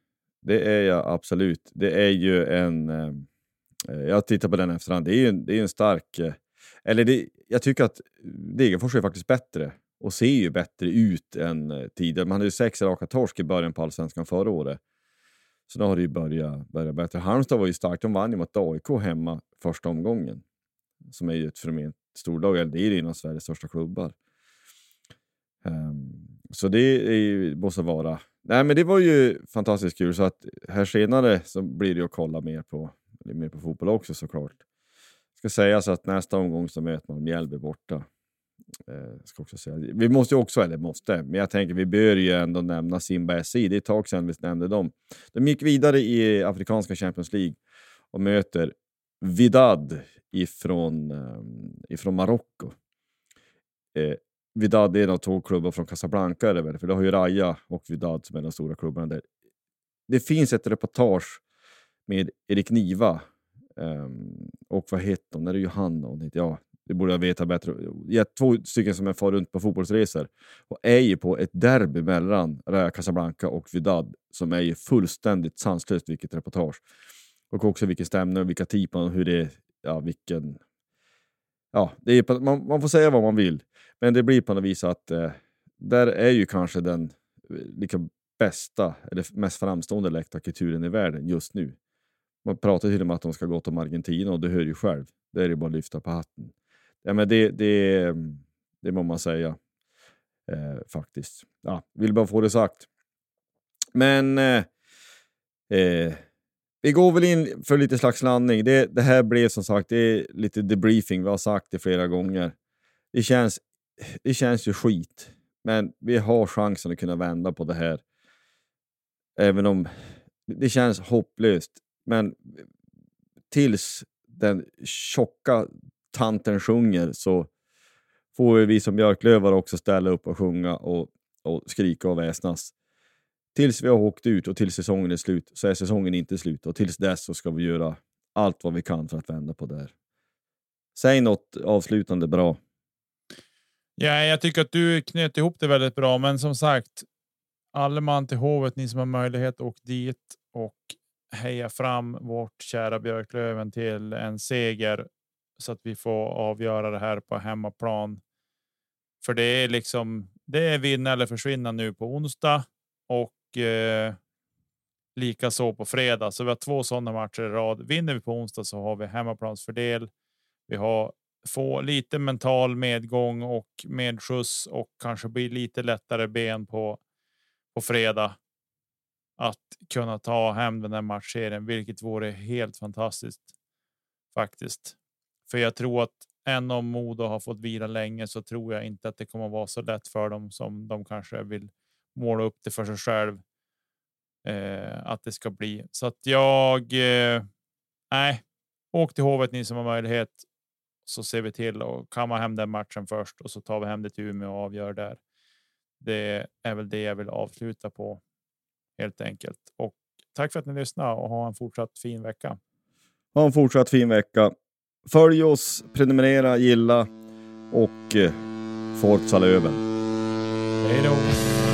Det är jag absolut. Det är ju en... Eh, Eh, jag tittar på den efterhand. Det är ju en, det är en stark... Eh, eller det, jag tycker att Degerfors är faktiskt bättre och ser ju bättre ut än eh, tidigare. Man hade ju sex raka torsk i början på allsvenskan förra året. Så då har det ju börjat, börjat bättre. Halmstad var ju starkt. De vann ju mot AIK hemma första omgången. Som är ju ett förment storlag. Eller det är ju en av Sveriges största klubbar. Um, så det är, ju- måste vara... Nej, men det var ju fantastiskt kul. Så att här senare så blir det ju att kolla mer på, mer på fotboll också såklart. Ska sägas att nästa omgång så möter man Mjällby borta. Eh, ska också säga. Vi måste ju också, eller måste, men jag tänker vi bör ju ändå nämna Simba SI. Det är ett tag sedan vi nämnde dem. De gick vidare i Afrikanska Champions League och möter Vidad ifrån, eh, ifrån Marocko. Eh, Vidad är en av två klubbar från Casablanca, är det väl? för det har ju Raja och Vidad som är de stora klubbarna där. Det finns ett reportage med Erik Niva um, och vad heter hon? Är det Johanna Ja, det borde jag veta bättre. Jag två stycken som jag far runt på fotbollsresor och är ju på ett derby mellan Raja Casablanca och Vidad som är ju fullständigt sanslöst vilket reportage. Och också vilken stämning och vilka typer och hur det är, ja vilken... Ja, det är, man, man får säga vad man vill, men det blir på något vis att eh, där är ju kanske den eh, liksom, bästa eller mest framstående läktarkulturen i världen just nu. Man pratar till och med att de ska gå till Argentina och du hör ju själv. Det är ju bara att lyfta på hatten. Ja, men det, det, det må man säga eh, faktiskt. Ja, vill bara få det sagt. Men eh, eh, vi går väl in för lite slags landning. Det, det här blev som sagt det är lite debriefing. Vi har sagt det flera gånger. Det känns, det känns ju skit, men vi har chansen att kunna vända på det här. Även om det känns hopplöst. Men tills den tjocka tanten sjunger så får vi som Björklövar också ställa upp och sjunga och, och skrika och väsnas. Tills vi har åkt ut och tills säsongen är slut så är säsongen inte slut och tills dess så ska vi göra allt vad vi kan för att vända på det här. Säg något avslutande bra. Ja, jag tycker att du knöt ihop det väldigt bra, men som sagt, alle man till hovet, ni som har möjlighet, åk dit och heja fram vårt kära Björklöven till en seger så att vi får avgöra det här på hemmaplan. För det är liksom, det är vinna eller försvinna nu på onsdag och eh, lika så på fredag. Så vi har två sådana matcher i rad. Vinner vi på onsdag så har vi hemmaplansfördel. Vi har få lite mental medgång och medskjuts och kanske bli lite lättare ben på på fredag. Att kunna ta hem den här matchserien, vilket vore helt fantastiskt. Faktiskt. För jag tror att än om Modo har fått vila länge så tror jag inte att det kommer vara så lätt för dem som de kanske vill måla upp det för sig själv. Eh, att det ska bli så att jag. Eh, åk till Hovet ni som har möjlighet. Så ser vi till och kamma hem den matchen först och så tar vi hem det till Umeå och avgör där. Det är väl det jag vill avsluta på helt enkelt. Och tack för att ni lyssnade och ha en fortsatt fin vecka. Ha en fortsatt fin vecka. Följ oss, prenumerera, gilla och eh, Forza Löven. Hej då!